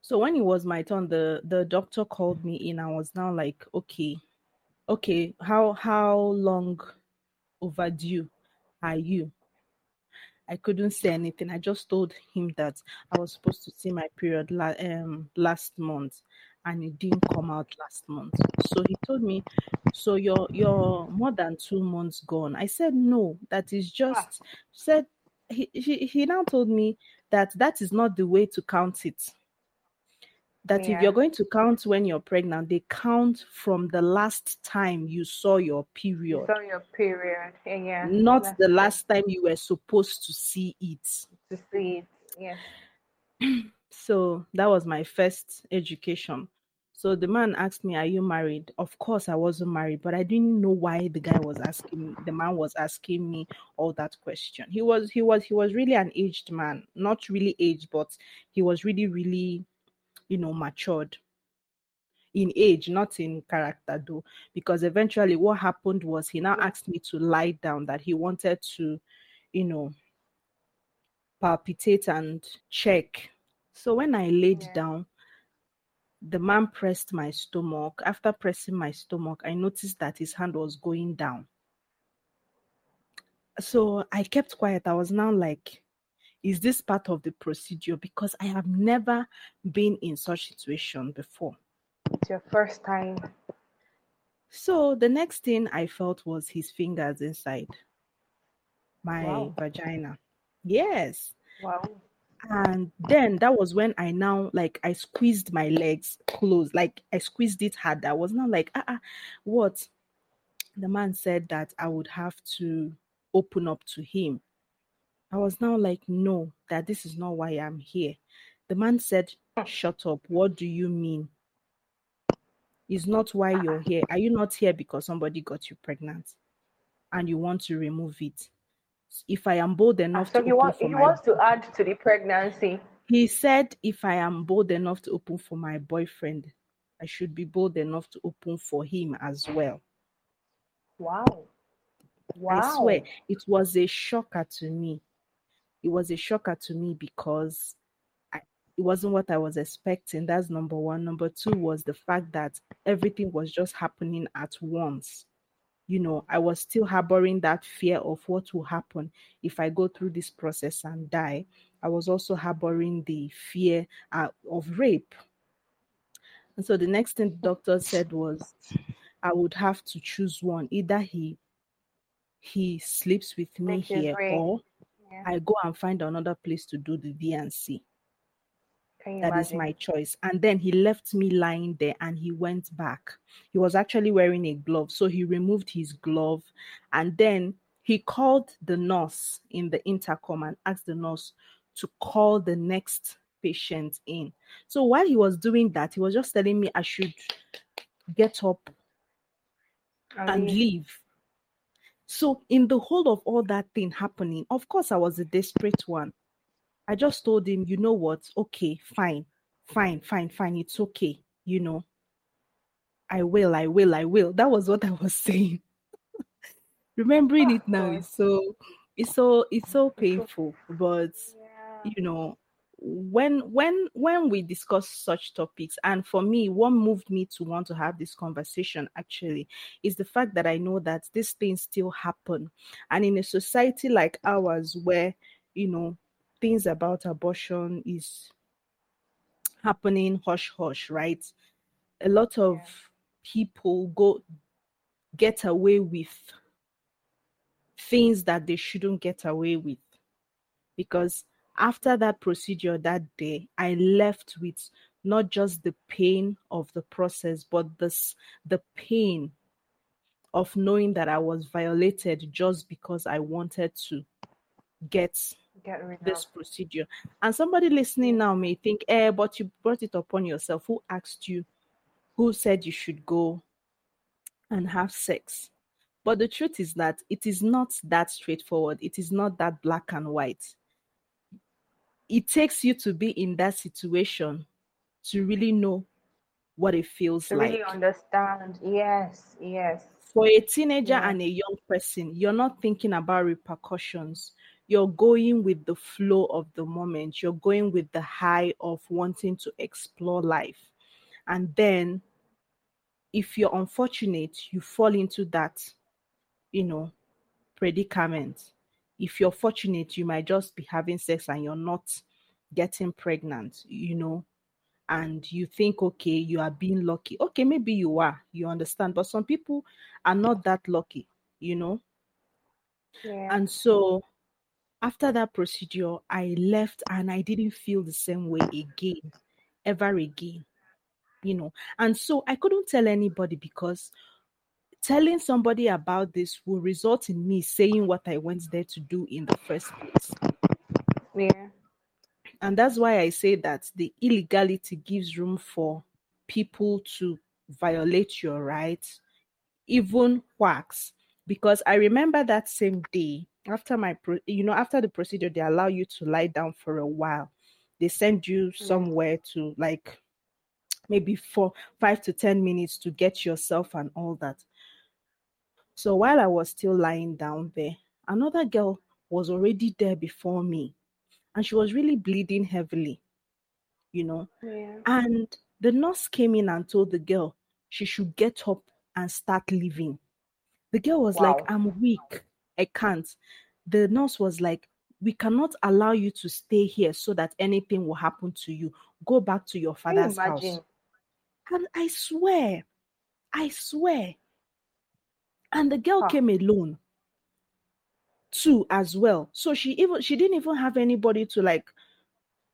Speaker 2: So when it was my turn, the the doctor called me in. I was now like, okay, okay, how how long overdue are you? I couldn't say anything. I just told him that I was supposed to see my period la- um, last month, and it didn't come out last month. So he told me, "So you're you're more than two months gone." I said, "No, that is just." Said he he he now told me that that is not the way to count it. That if you're going to count when you're pregnant, they count from the last time you saw your
Speaker 4: You
Speaker 2: period
Speaker 4: saw your period. Yeah, yeah.
Speaker 2: not
Speaker 4: That's
Speaker 2: the last time you were supposed to see it.
Speaker 4: to see it. Yes.
Speaker 2: So that was my first education. So the man asked me, Are you married? Of course, I wasn't married, but I didn't know why the guy was asking me, the man was asking me all that question. He was he was he was really an aged man, not really aged, but he was really, really, you know, matured in age, not in character though. Because eventually what happened was he now asked me to lie down that he wanted to, you know, palpitate and check. So when I laid
Speaker 4: Yeah.
Speaker 2: down, the man pressed my stomach. After pressing my stomach, I noticed that his hand was going down. So I kept quiet. I was now like, is this part of the procedure? Because I have never been in such situation before.
Speaker 4: It's your first time.
Speaker 2: So the next thing I felt was his fingers inside my
Speaker 4: Wow.
Speaker 2: vagina. Yes.
Speaker 4: Wow.
Speaker 2: And then that was when I now like I squeezed my legs closed, like I squeezed it hard. I was not like, ah, ah, what? The man said that I would have to open up to him. I was now like, no, that this is not why I'm here. The man said, shut up. What do you mean? It's not why you're here. Are you not here because somebody got you pregnant and you want to remove it? If I am bold
Speaker 4: Ah,
Speaker 2: enough
Speaker 4: So
Speaker 2: to
Speaker 4: he
Speaker 2: for
Speaker 4: he
Speaker 2: my
Speaker 4: wants to add to the pregnancy.
Speaker 2: he said, if I am bold enough to open for my boyfriend, I should be bold enough to open for him as well.
Speaker 4: Wow. Wow.
Speaker 2: I swear, it was a shocker to me. It was a shocker to me because I, it wasn't what I was expecting. That's number one. Number two was the fact that everything was just happening at once. You know, I was still harboring that fear of what will happen if I go through this process and die. I was also harboring the fear uh, of rape. And so the next thing the doctor said was, I would have to choose one. Either he he sleeps with me
Speaker 4: his
Speaker 2: here, or
Speaker 4: Yeah.
Speaker 2: I go and find another place to do the D&C.
Speaker 4: Can you
Speaker 2: That is
Speaker 4: imagine?
Speaker 2: my choice. And then he left me lying there and he went back. He was actually wearing a glove. So he removed his glove and then he called the nurse in the intercom and asked the nurse to call the next patient in. So while he was doing that, he was just telling me I should get up and leave. So, in the whole of all that thing happening, of course, I was a desperate one. I just told him, you know what? Okay, fine, fine, fine, fine. It's okay. You know, I will, I will, I will. That was what I was saying. Remembering it now is so, it's so, it's so painful. But you know, when when when we discuss such topics and for me what moved me to want to have this conversation actually is the fact that i know that these things still happen. And in a society like ours where you know things about abortion is happening hush hush right? A lot of people go get away with things that they shouldn't get away with. Because after that procedure that day i left with not just the pain of the process but this the pain of knowing that i was violated just because i wanted to get
Speaker 4: Get rid
Speaker 2: this procedure. And somebody listening now may think eh but you brought it upon yourself. Who asked you? Who said you should go and have sex? But the truth is that it is not that straightforward. It is not that black and white it takes you to be in that situation to really know what it feels
Speaker 4: To
Speaker 2: like
Speaker 4: really understand. Yes, yes.
Speaker 2: for a teenager
Speaker 4: Yeah.
Speaker 2: and a young person, you're not thinking about repercussions. You're going with the flow of the moment. You're going with the high of wanting to explore life. And then, if you're unfortunate, you fall into that, you know, predicament. If you're fortunate, you might just be having sex and you're not getting pregnant, you know, and you think, okay, you are being lucky. Okay, maybe you are, you understand, but some people are not that lucky, you know.
Speaker 4: Yeah.
Speaker 2: And so after that procedure, I left and I didn't feel the same way again, ever again, you know. And so I couldn't tell anybody because telling somebody about this will result in me saying what I went there to do in the first place.
Speaker 4: yeah.
Speaker 2: And that's why I say that the illegality gives room for people to violate your rights, even whacks. Because I remember that same day after my, pro- you know, after the procedure, they allow you to lie down for a while. They send you hmm. somewhere to like maybe for five to 10 minutes to get yourself and all that. So while I was still lying down there, another girl was already there before me and she was really bleeding heavily, you know.
Speaker 4: Yeah.
Speaker 2: And the nurse came in and told the girl she should get up and start leaving. The girl was
Speaker 4: Wow.
Speaker 2: like, I'm weak. I can't. The nurse was like, We cannot allow you to stay here so that anything will happen to you. Go back to your
Speaker 4: Can you
Speaker 2: father's house. And I swear, I swear. And the girl
Speaker 4: Huh.
Speaker 2: came alone too, as well. So she even she didn't even have anybody to like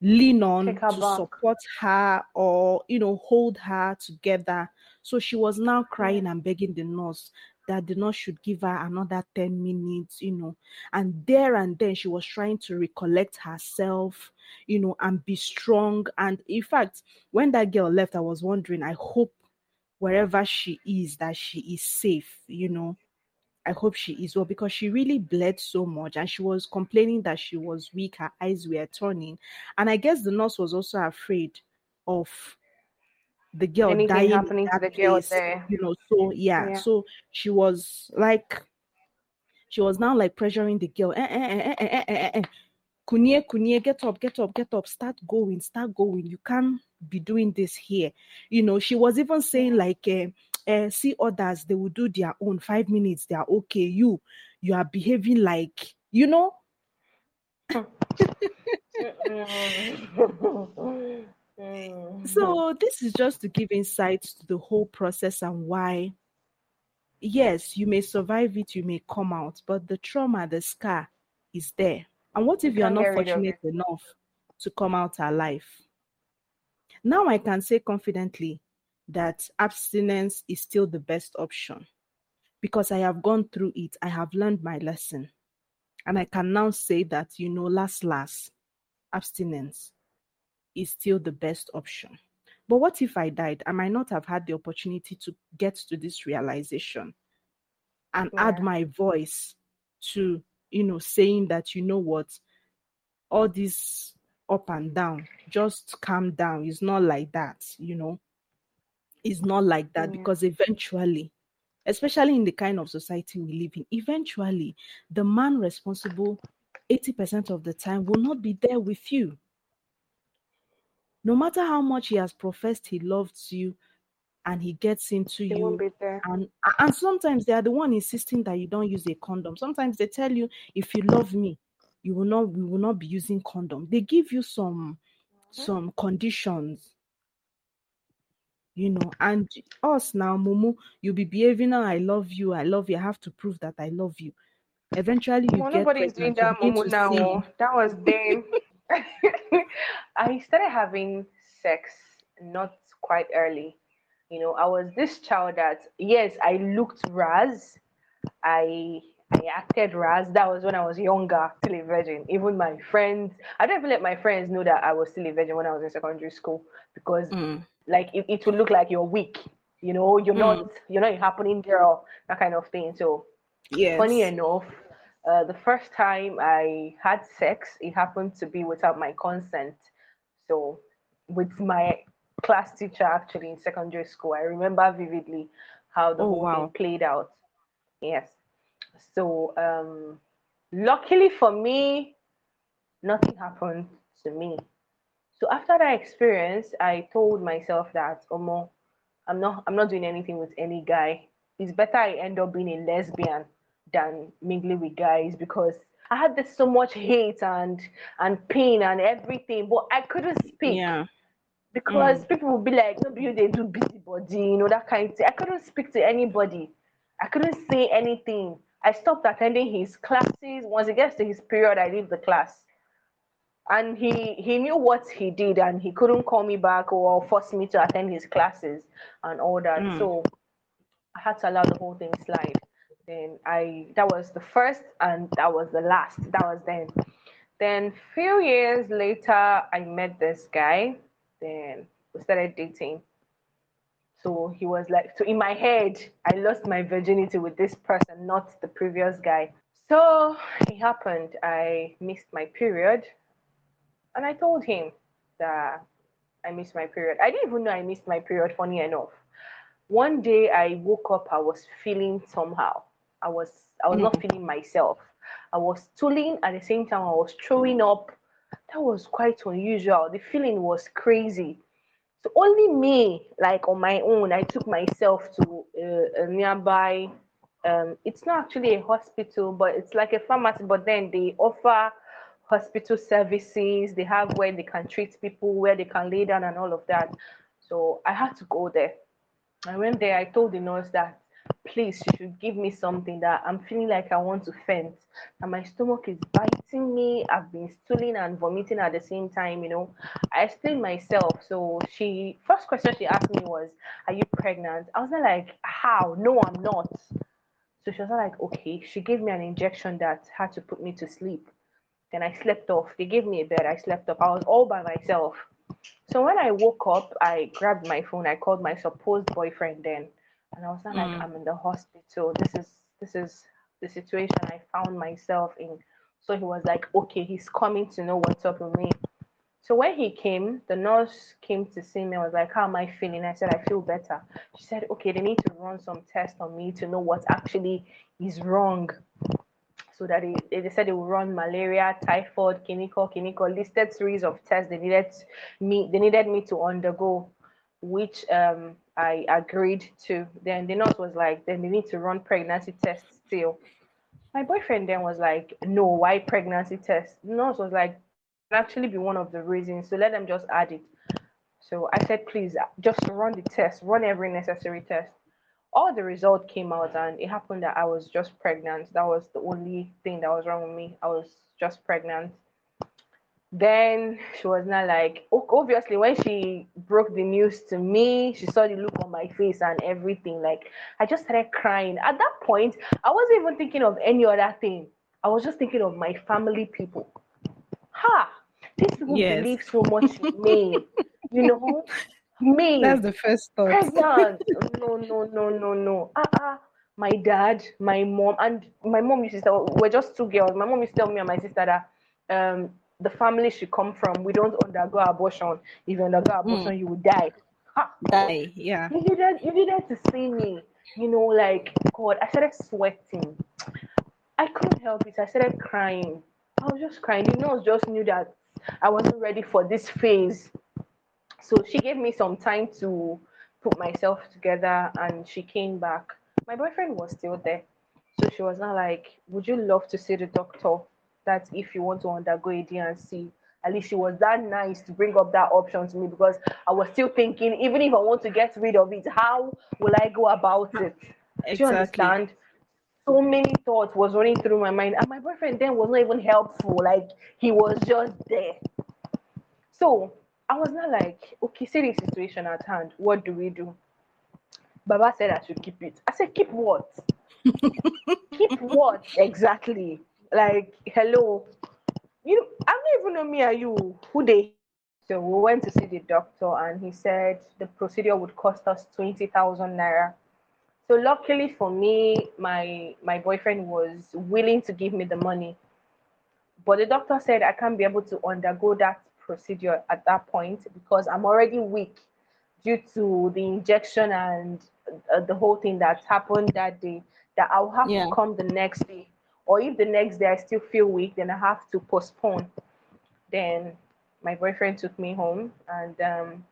Speaker 2: lean on to
Speaker 4: back.
Speaker 2: support her or you know hold her together. So she was now crying and begging the nurse that the nurse should give her another 10 minutes, you know. And there and then she was trying to recollect herself, you know, and be strong. And in fact, when that girl left, I was wondering, I hope wherever she is, that she is safe, you know. I hope she is well because she really bled so much and she was complaining that she was weak, her eyes were turning. And I guess the nurse was also afraid of the girl
Speaker 4: Anything
Speaker 2: dying in
Speaker 4: happening to the girl there.
Speaker 2: you know. So yeah,
Speaker 4: Yeah.
Speaker 2: so she was like, she was now like pressuring the girl. Eh, eh, eh, Kunye, Kunye, get up, get up, get up, start going, start going. You can't be doing this here. You know, she was even saying like, uh, uh, see others, they will do their own five minutes, they are okay. You, you are behaving like, you know. So this is just to give insight to the whole process and why yes, you may survive it, you may come out, but the trauma, the scar is there. And what if
Speaker 4: You
Speaker 2: are not fortunate enough to come out alive? Now I can say confidently that abstinence is still the best option because I have gone through it. I have learned my lesson. And I can now say that, you know, last, last, abstinence is still the best option. But what if I died? I might not have had the opportunity to get to this realization and yeah. add my voice to, you know, saying that, you know what, all this up and down, just calm down. It's not like that, you know. It's not like that yeah. because eventually, especially in the kind of society we live in, eventually the man responsible 80% of the time will not be there with you no matter how much he has professed he loves you and he gets into
Speaker 4: they
Speaker 2: you and and sometimes they are the one insisting that you don't use a condom. Sometimes they tell you if you love me you will not we will not be using condom. They give you some mm-hmm. some conditions. You know and us now mumu you'll be behaving now i love you i love you i have to prove that i love you. Eventually you
Speaker 4: well,
Speaker 2: get
Speaker 4: nobody's doing that mumu now oh. that was them I started having sex not quite early. You know, I was this child that yes, I looked ras. I I acted ras. That was when I was younger, still a virgin. Even my friends, I don't even let my friends know that I was still a virgin when I was in secondary school because mm. like it, it would look like you're weak. You know, you're mm. not you're not a happening girl, that kind of thing. So yeah, funny enough, uh, the first time I had sex, it happened to be without my consent. So, with my class teacher actually in secondary school, I remember vividly how the oh, whole wow. thing played out. Yes. So, um, luckily for me, nothing happened to me. So after that experience, I told myself that, Omo, I'm not, I'm not doing anything with any guy. It's better I end up being a lesbian than mingling with guys because I had this so much hate and and pain and everything, but I couldn't speak.
Speaker 2: Yeah.
Speaker 4: Because mm. people would be like, no, you they do busybody, you know, that kind of thing. I couldn't speak to anybody. I couldn't say anything. I stopped attending his classes. Once he gets to his period, I leave the class. And he he knew what he did and he couldn't call me back or force me to attend his classes and all that. Mm. So I had to allow the whole thing slide. Then I that was the first and that was the last. That was then. Then few years later, I met this guy. Then we started dating. So he was like, so in my head, I lost my virginity with this person, not the previous guy. So it happened. I missed my period, and I told him that I missed my period. I didn't even know I missed my period. Funny enough, one day I woke up, I was feeling somehow. I was I was mm. not feeling myself. I was stooling at the same time I was throwing up. That was quite unusual. The feeling was crazy. So only me, like on my own, I took myself to uh, a nearby. Um, it's not actually a hospital, but it's like a pharmacy. But then they offer hospital services. They have where they can treat people, where they can lay down, and all of that. So I had to go there. I went there. I told the nurse that please you should give me something that i'm feeling like i want to faint. And my stomach is biting me. I've been stooling and vomiting at the same time you know. I explained myself. So she first question she asked me was are you pregnant? I was like how? No i'm not. So she was like okay. She gave me an injection that had to put me to sleep. Then i slept off. They gave me a bed. I slept off. i was all by myself. So when i woke up i grabbed my phone. I called my supposed boyfriend then and I was not mm. like I'm in the hospital. This is this is the situation I found myself in. So he was like, okay, he's coming to know what's up with me. So when he came, the nurse came to see me. I was like, how am I feeling? I said, I feel better. She said, okay, they need to run some tests on me to know what actually is wrong. So that they, they said they will run malaria, typhoid, clinical, clinical, listed series of tests they needed me they needed me to undergo, which um I agreed to. Then the nurse was like, then they need to run pregnancy tests still. My boyfriend then was like, no, why pregnancy test? The nurse was like, actually be one of the reasons. So let them just add it. So I said, please just run the test, run every necessary test. All the result came out, and it happened that I was just pregnant. That was the only thing that was wrong with me. I was just pregnant then she was not like obviously when she broke the news to me she saw the look on my face and everything like i just started crying at that point i wasn't even thinking of any other thing i was just thinking of my family people ha These people
Speaker 2: Yes.
Speaker 4: believe so much in me. You know, me.
Speaker 2: That's the first thought.
Speaker 4: pregnant. no, no, no, no, no. Ah, uh-uh. my dad, my mom, and my mom used to tell we're just two girls. My mom used to tell me and my sister that um the family she come from, we don't undergo abortion. If you undergo abortion, hmm. you will die. Ha!
Speaker 2: Die. Yeah.
Speaker 4: You needed you needed to see me. You know, like God, I started sweating. I couldn't help it. I started crying. I was just crying. The nurse just knew that I wasn't ready for this phase. So she gave me some time to put myself together and she came back. My boyfriend was still there. So she was not like, Would you love to see the doctor? That if you want to undergo a D&C, at least she was that nice to bring up that option to me because I was still thinking, even if I want to get rid of it, how will I go about it? Do you understand? So many thoughts was running through my mind, and my boyfriend then was not even helpful. Like he was just there. So I was not like, okay, see the situation at hand. What do we do? Baba said I should keep it. I said, keep what? keep what exactly? Like, hello. You know, I don't even know me and you who they so we went to see the doctor and he said the procedure would cost us twenty thousand naira. So luckily for me, my my boyfriend was willing to give me the money. But the doctor said I can't be able to undergo that procedure at that point because I'm already weak due to the injection and uh, the whole thing that happened that day. That I'll have
Speaker 2: Yeah.
Speaker 4: to come the next day, or if the next day I still feel weak, then I have to postpone. Then my boyfriend took me home and um,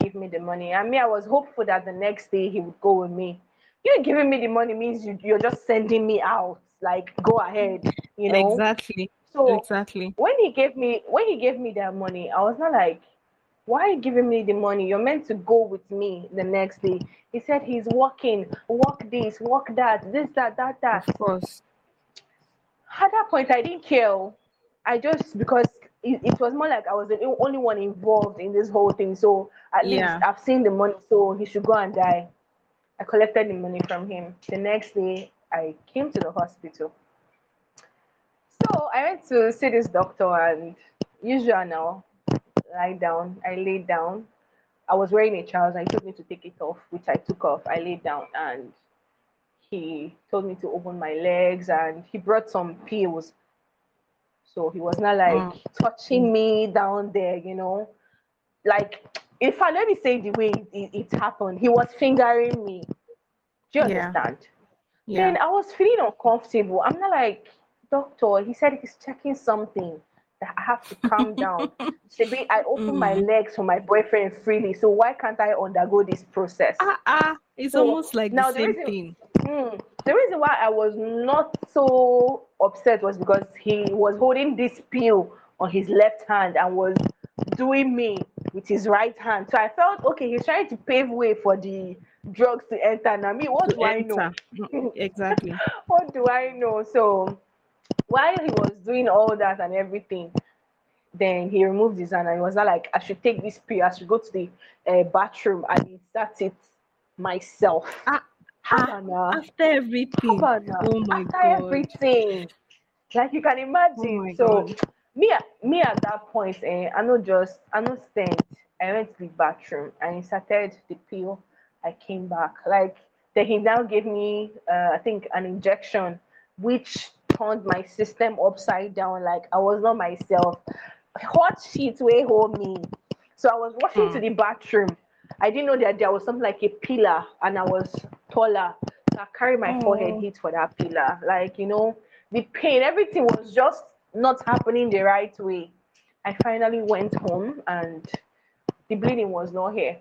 Speaker 4: gave me the money. I mean, I was hopeful that the next day he would go with me. You giving me the money means you, you're just sending me out. Like, go ahead, you know.
Speaker 2: Exactly.
Speaker 4: So
Speaker 2: Exactly.
Speaker 4: when he gave me when he gave me that money, I was not like, why are you giving me the money? You're meant to go with me the next day. He said he's working, work this, work that, this, that, that, that.
Speaker 2: Of course.
Speaker 4: At that point, I didn't care. I just because it, it was more like I was the only one involved in this whole thing. So at
Speaker 2: Yeah.
Speaker 4: least I've seen the money, so he should go and die. I collected the money from him. The next day, I came to the hospital. So I went to see this doctor, and usual now, lie down. I laid down. I was wearing a trouser. He told me to take it off, which I took off. I laid down, and he told me to open my legs, and he brought some pills. So he was not like
Speaker 2: Mm.
Speaker 4: touching me down there, you know. Like, if I let me say the way it, it, it happened, he was fingering me. Do you understand?
Speaker 2: Yeah.
Speaker 4: Then I was feeling uncomfortable. I'm not like, doctor, he said he's checking something. That I have to calm down. Maybe I open my
Speaker 2: Mm.
Speaker 4: legs for my boyfriend freely. So why can't I undergo this process?
Speaker 2: Ah, ah, it's
Speaker 4: So,
Speaker 2: almost like the
Speaker 4: the
Speaker 2: same
Speaker 4: reason-
Speaker 2: thing.
Speaker 4: Hmm. The reason why I was not so upset was because he was holding this pill on his left hand and was doing me with his right hand. So I felt okay, he's trying to pave way for the drugs to enter. Now, me, what do I know?
Speaker 2: Mm, Exactly.
Speaker 4: what do I know? So while he was doing all that and everything, then he removed his hand and he was not like, I should take this pill, I should go to the uh, bathroom and insert it myself.
Speaker 2: Ah,
Speaker 4: Havana.
Speaker 2: After everything.
Speaker 4: Havana.
Speaker 2: Oh my
Speaker 4: After
Speaker 2: God.
Speaker 4: everything. Like you can imagine.
Speaker 2: Oh
Speaker 4: so
Speaker 2: God.
Speaker 4: me me at that point, eh, I know just I know stand. I went to the bathroom and inserted the pill. I came back. Like then he now gave me uh, I think an injection which turned my system upside down. Like I was not myself. Hot sheets way hold me. So I was rushing to
Speaker 2: Hmm.
Speaker 4: the bathroom. I didn't know that there was something like a pillar and I was taller. So I carried my forehead
Speaker 2: Oh.
Speaker 4: hit for that pillar. Like, you know, the pain, everything was just not happening the right way. I finally went home and the bleeding was not here.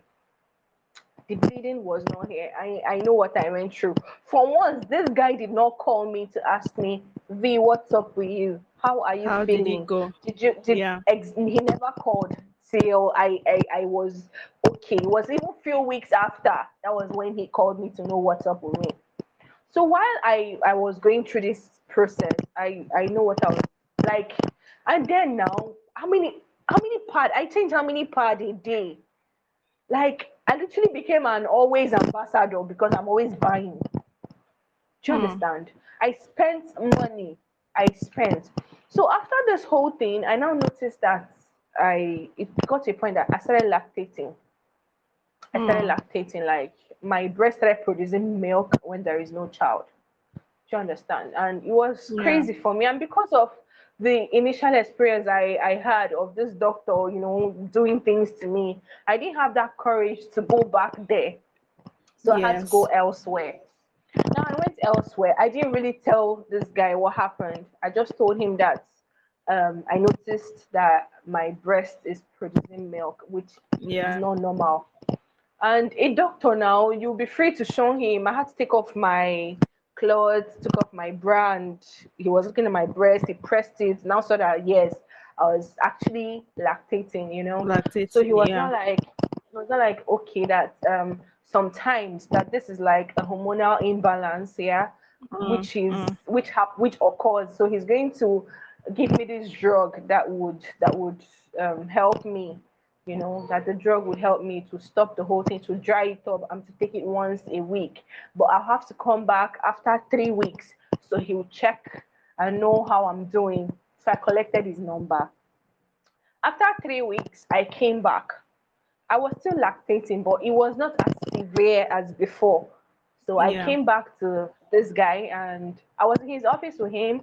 Speaker 4: The bleeding was not here. I, I know what I went through. For once, this guy did not call me to ask me, V, what's up with you? How are you
Speaker 2: How did
Speaker 4: feeling?
Speaker 2: it go?
Speaker 4: Did you did
Speaker 2: Yeah.
Speaker 4: ex- he never called till I, I I was okay. It was even few weeks after that was when he called me to know what's up with me. So while I I was going through this process, I I know what I was like, and then now how many how many pad I changed how many pad a day. Like I literally became an always ambassador because I'm always buying. Do you
Speaker 2: Hmm.
Speaker 4: understand? I spent money. I spent. So after this whole thing, I now noticed that I it got to a point that I started lactating. I started
Speaker 2: Mm.
Speaker 4: lactating, like my breast started producing milk when there is no child. Do you understand? And it was
Speaker 2: Yeah.
Speaker 4: crazy for me. And because of the initial experience I, I had of this doctor, you know, doing things to me, I didn't have that courage to go back there. So I had to go elsewhere. Now I went elsewhere. I didn't really tell this guy what happened. I just told him that um, I noticed that my breast is producing milk, which
Speaker 2: Yeah.
Speaker 4: is not normal. And a doctor now, you'll be free to show him. I had to take off my clothes, took off my brand. He was looking at my breast, he pressed it. Now saw that yes, I was actually lactating, you know.
Speaker 2: Lactating.
Speaker 4: So he was
Speaker 2: yeah.
Speaker 4: not like he was not like okay that um sometimes that this is like a hormonal imbalance, yeah,
Speaker 2: Mm,
Speaker 4: which is
Speaker 2: mm.
Speaker 4: which hap- which occurs. So he's going to give me this drug that would that would um, help me, you know, that the drug would help me to stop the whole thing, to dry it up. I'm to take it once a week, but I'll have to come back after three weeks. So he will check and know how I'm doing. So I collected his number. After three weeks, I came back. I was still lactating, but it was not as severe as before. So I came back to this guy and I was in his office with him.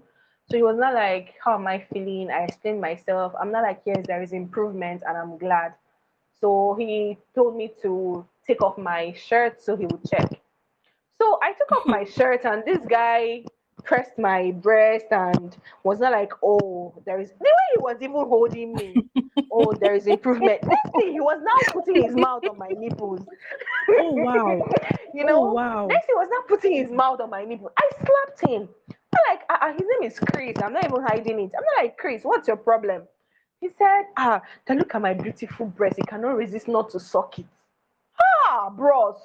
Speaker 4: So he was not like, How am I feeling? I explained myself. I'm not like, Yes, there is improvement and I'm glad. So he told me to take off my shirt so he would check. So I took off my shirt and this guy pressed my breast and was not like, oh, there is the way he was even holding me. oh, there is improvement. Next thing, he was now putting his mouth on my nipples.
Speaker 2: Oh wow.
Speaker 4: you know,
Speaker 2: Oh wow.
Speaker 4: next he was now putting his mouth on my nipple. I slapped him. I'm like, uh, uh, his name is Chris. I'm not even hiding it. I'm not like, Chris, what's your problem? He said, ah, then look at my beautiful breast. He cannot resist not to suck it. Ah, bros.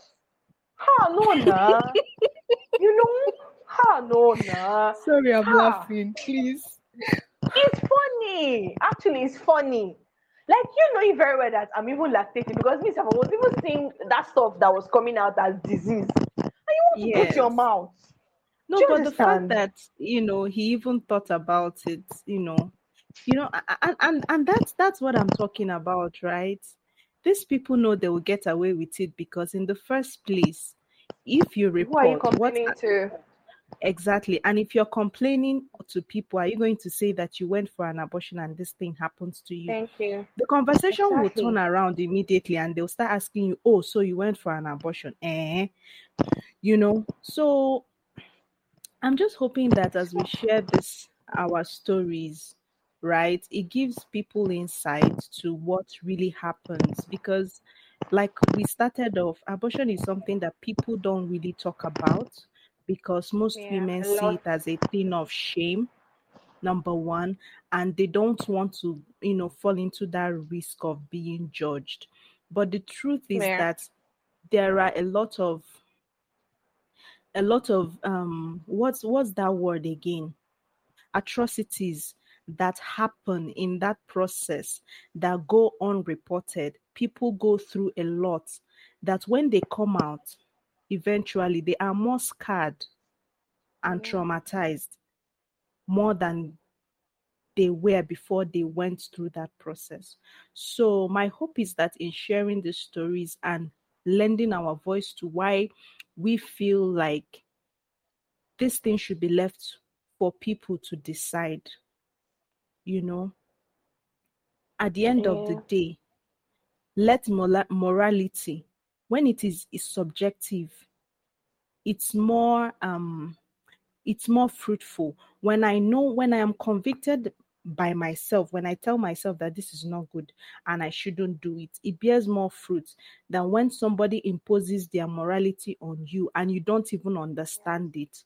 Speaker 4: Ah, no, nah. you know? Ah, no, nah.
Speaker 2: Sorry, I'm
Speaker 4: Ah.
Speaker 2: laughing. Please.
Speaker 4: It's funny. Actually, it's funny. Like you know it very well that I'm even lactating because me, self, I was even seeing that stuff that was coming out as disease. And you want to put your mouth.
Speaker 2: No,
Speaker 4: Do you
Speaker 2: but the fact that you know he even thought about it, you know, you know, a- a- and and and that's that's what I'm talking about, right? These people know they will get away with it because in the first place, if you
Speaker 4: Who are you
Speaker 2: report what
Speaker 4: to?
Speaker 2: exactly, and if you're complaining to people, are you going to say that you went for an abortion and this thing happens to you?
Speaker 4: Thank you.
Speaker 2: the conversation will turn around immediately and they'll start asking you, Oh, so you went for an abortion? Eh? You know, so I'm just hoping that as we share this our stories, right, it gives people insight to what really happens because like we started off, abortion is something that people don't really talk about because most
Speaker 4: Yeah,
Speaker 2: women see it as a thing of shame number one and they don't want to you know fall into that risk of being judged but the truth is
Speaker 4: Yeah.
Speaker 2: that there are a lot of a lot of um what's what's that word again? Atrocities that happen in that process that go unreported. People go through a lot that when they come out eventually they are more scarred and traumatized more than they were before they went through that process. So, my hope is that in sharing these stories and lending our voice to why we feel like this thing should be left for people to decide, you know, at the end of the day, let morality, when it is, is subjective, it's more um it's more fruitful. When i know when i am convicted by myself when i tell myself that this is not good and i shouldn't do it it bears more fruit than when somebody imposes their morality on you and you don't even understand it.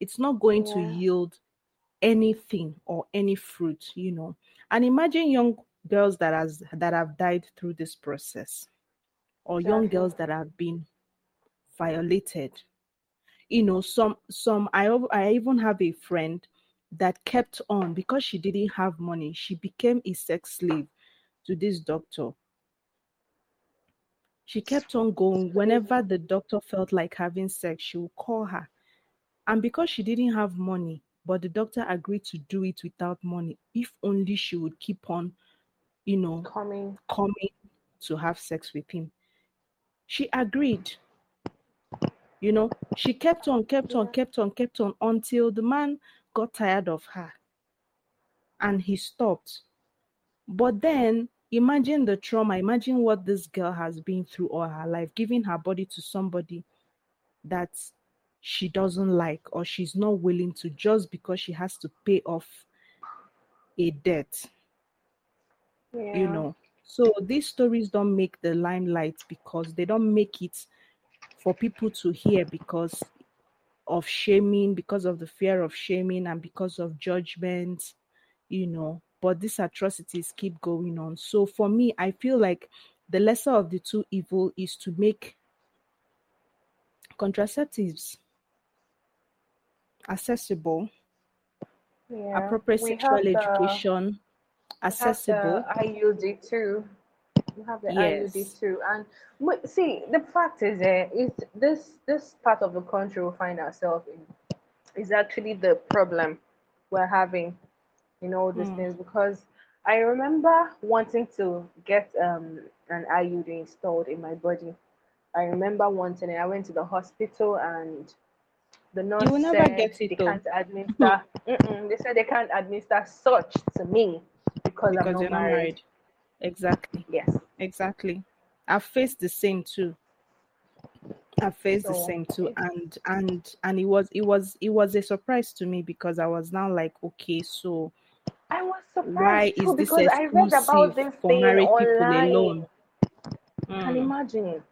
Speaker 2: It's not going to yield anything or any fruit you know. And imagine young girls that has that have died through this process or young girls that have been violated. You know some some i i even have a friend that kept on because she didn't have money she became a sex slave to this doctor she kept on going whenever the doctor felt like having sex she would call her and because she didn't have money but the doctor agreed to do it without money if only she would keep on you know,
Speaker 4: Coming.
Speaker 2: coming to have sex with him. She agreed. You know, she kept on, kept on, kept on, kept on until the man got tired of her and he stopped. But then imagine the trauma, imagine what this girl has been through all her life, giving her body to somebody that she doesn't like or she's not willing to just because she has to pay off a debt
Speaker 4: Yeah.
Speaker 2: you know so these stories don't make the limelight because they don't make it for people to hear because of shaming because of the fear of shaming and because of judgment you know but these atrocities keep going on so for me i feel like the lesser of the two evil is to make contraceptives accessible
Speaker 4: Yeah.
Speaker 2: appropriate
Speaker 4: We
Speaker 2: sexual education accessible
Speaker 4: the IUD too. We have the
Speaker 2: Yes.
Speaker 4: IUD too, and see the fact is, eh, is this this part of the country we find ourselves in is actually the problem we're having in all these
Speaker 2: Hmm.
Speaker 4: things because I remember wanting to get um an IUD installed in my body. I remember wanting it. I went to the hospital and the nurse
Speaker 2: will never
Speaker 4: said
Speaker 2: get it
Speaker 4: they
Speaker 2: though.
Speaker 4: can't administer. They said they can't administer such to me because, I'm not
Speaker 2: you're not
Speaker 4: married.
Speaker 2: married exactly
Speaker 4: Yes.
Speaker 2: Exactly i've faced the same too i've faced the same too and and and it was it was it was a surprise to me because i was now like okay so
Speaker 4: I was surprised
Speaker 2: why
Speaker 4: too
Speaker 2: is this
Speaker 4: because I read about this
Speaker 2: for
Speaker 4: thing
Speaker 2: married people
Speaker 4: online.
Speaker 2: alone
Speaker 4: Can
Speaker 2: Mm,
Speaker 4: imagine.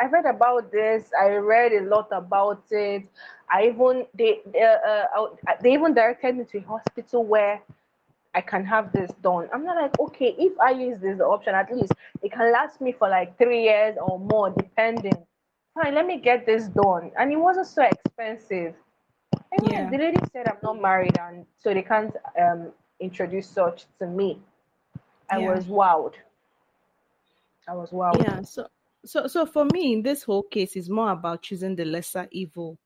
Speaker 4: I read about this. I read a lot about it. I even they they, uh, uh, they even directed me to a hospital where I can have this done. I'm not like okay if I use this option at least it can last me for like three years or more depending. Fine, let me get this done, and it wasn't so expensive.
Speaker 2: Yeah.
Speaker 4: the lady said I'm not married, and so they can't um introduce such to me. I
Speaker 2: Yeah.
Speaker 4: was wowed. I was wowed.
Speaker 2: yeah so so so for me in this whole case is more about choosing the lesser evil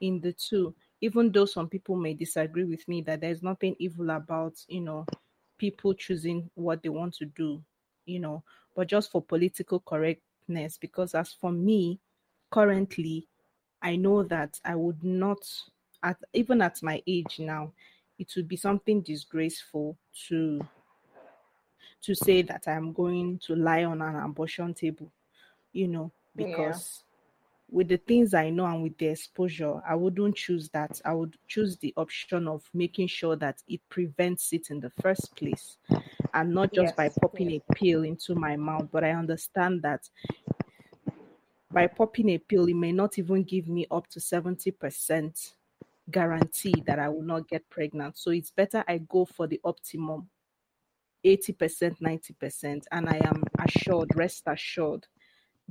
Speaker 2: in the two even though some people may disagree with me that there's nothing evil about you know people choosing what they want to do you know but just for political correctness because as for me currently i know that i would not at even at my age now it would be something disgraceful to to say that i'm going to lie on an abortion table you know because with the things i know and with the exposure i wouldn't choose that. I would choose the option of making sure that it prevents it in the first place and not just by
Speaker 4: Yes,
Speaker 2: popping a pill into my mouth. But i understand that by popping a pill it may not even give me up to 70% guarantee that i will not get pregnant. So it's better i go for the optimum 80% 90% and i am assured rest assured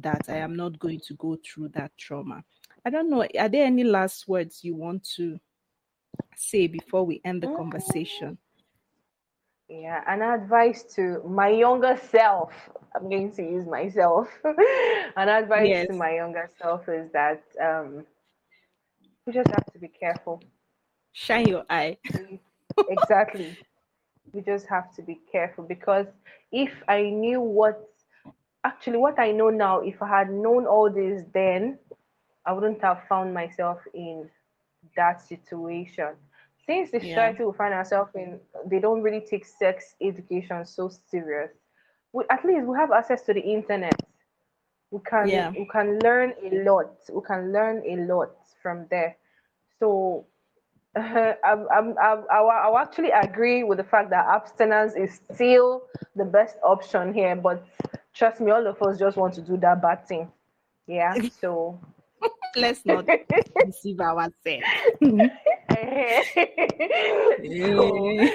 Speaker 2: that I am not going to go through that trauma. I don't know. Are there any last words you want to say before we end the
Speaker 4: Mm.
Speaker 2: conversation?
Speaker 4: Yeah, an advice to my younger self. I'm going to use myself. an advice
Speaker 2: Yes.
Speaker 4: to my younger self is that um, we just have to be careful.
Speaker 2: Shine your eye.
Speaker 4: exactly. You just have to be careful because if I knew what, actually, what I know now, if I had known all this then, I wouldn't have found myself in that situation. Since the
Speaker 2: Yeah.
Speaker 4: society we find ourselves in, they don't really take sex education so serious. We, at least we have access to the internet. We can
Speaker 2: Yeah.
Speaker 4: we can learn a lot. We can learn a lot from there. So I'm, I'm, I'm, I will- I will actually agree with the fact that abstinence is still the best option here. But trust me, all of us just want to do that bad thing. Yeah. So.
Speaker 2: Let's not deceive ourselves.
Speaker 4: so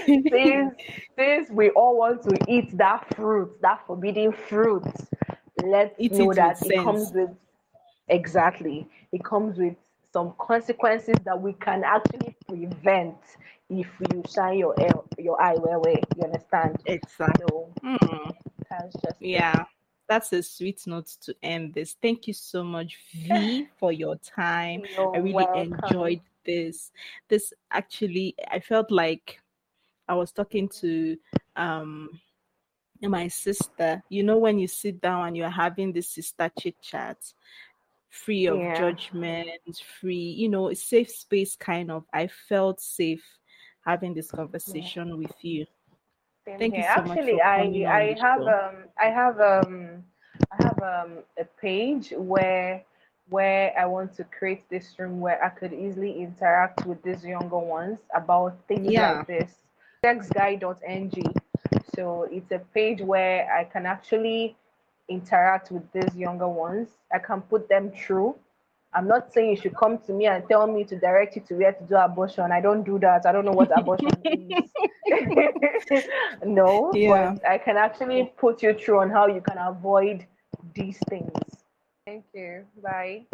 Speaker 4: since, since we all want to eat that fruit, that forbidden fruit, let's
Speaker 2: Eat
Speaker 4: know
Speaker 2: it
Speaker 4: that it comes with exactly. It comes with some consequences that we can actually prevent if you shine your eye, your eye where way. You understand?
Speaker 2: exactly.
Speaker 4: So
Speaker 2: hmm.
Speaker 4: it.
Speaker 2: Yeah. That's a sweet note to end this. Thank you so much, Vee, for your time.
Speaker 4: You're
Speaker 2: I really
Speaker 4: welcome.
Speaker 2: enjoyed this. This actually, I felt like I was talking to um my sister. You know, when you sit down and you're having this sister chit chat, free of
Speaker 4: Yeah.
Speaker 2: judgment, free, you know, a safe space kind of. I felt safe having this conversation with you.
Speaker 4: Same
Speaker 2: Thank you
Speaker 4: here.
Speaker 2: so much
Speaker 4: Actually, I I have um I have um I have um a page where where I want to create this room where I could easily interact with these younger ones about things
Speaker 2: Yeah.
Speaker 4: like this. Sexguide.ng. So it's a page where I can actually interact with these younger ones. I can put them through. I'm not saying you should come to me and tell me to direct you to where to do abortion. I don't do that. I don't know what abortion is. no,
Speaker 2: Yeah.
Speaker 4: but I can actually put you through on how you can avoid these things. Thank you. Bye.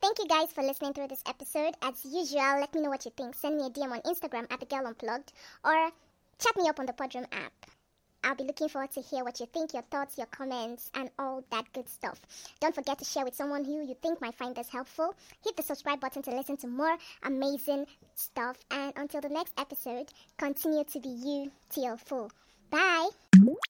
Speaker 5: Thank you guys for listening through this episode. As usual, let me know what you think. Send me a DM on Instagram at the girl unplugged or chat me up on the Podroom app. I'll be looking forward to hear what you think, your thoughts, your comments, and all that good stuff. Don't forget to share with someone who you think might find this helpful. Hit the subscribe button to listen to more amazing stuff. And until the next episode, continue to be you till full. Bye.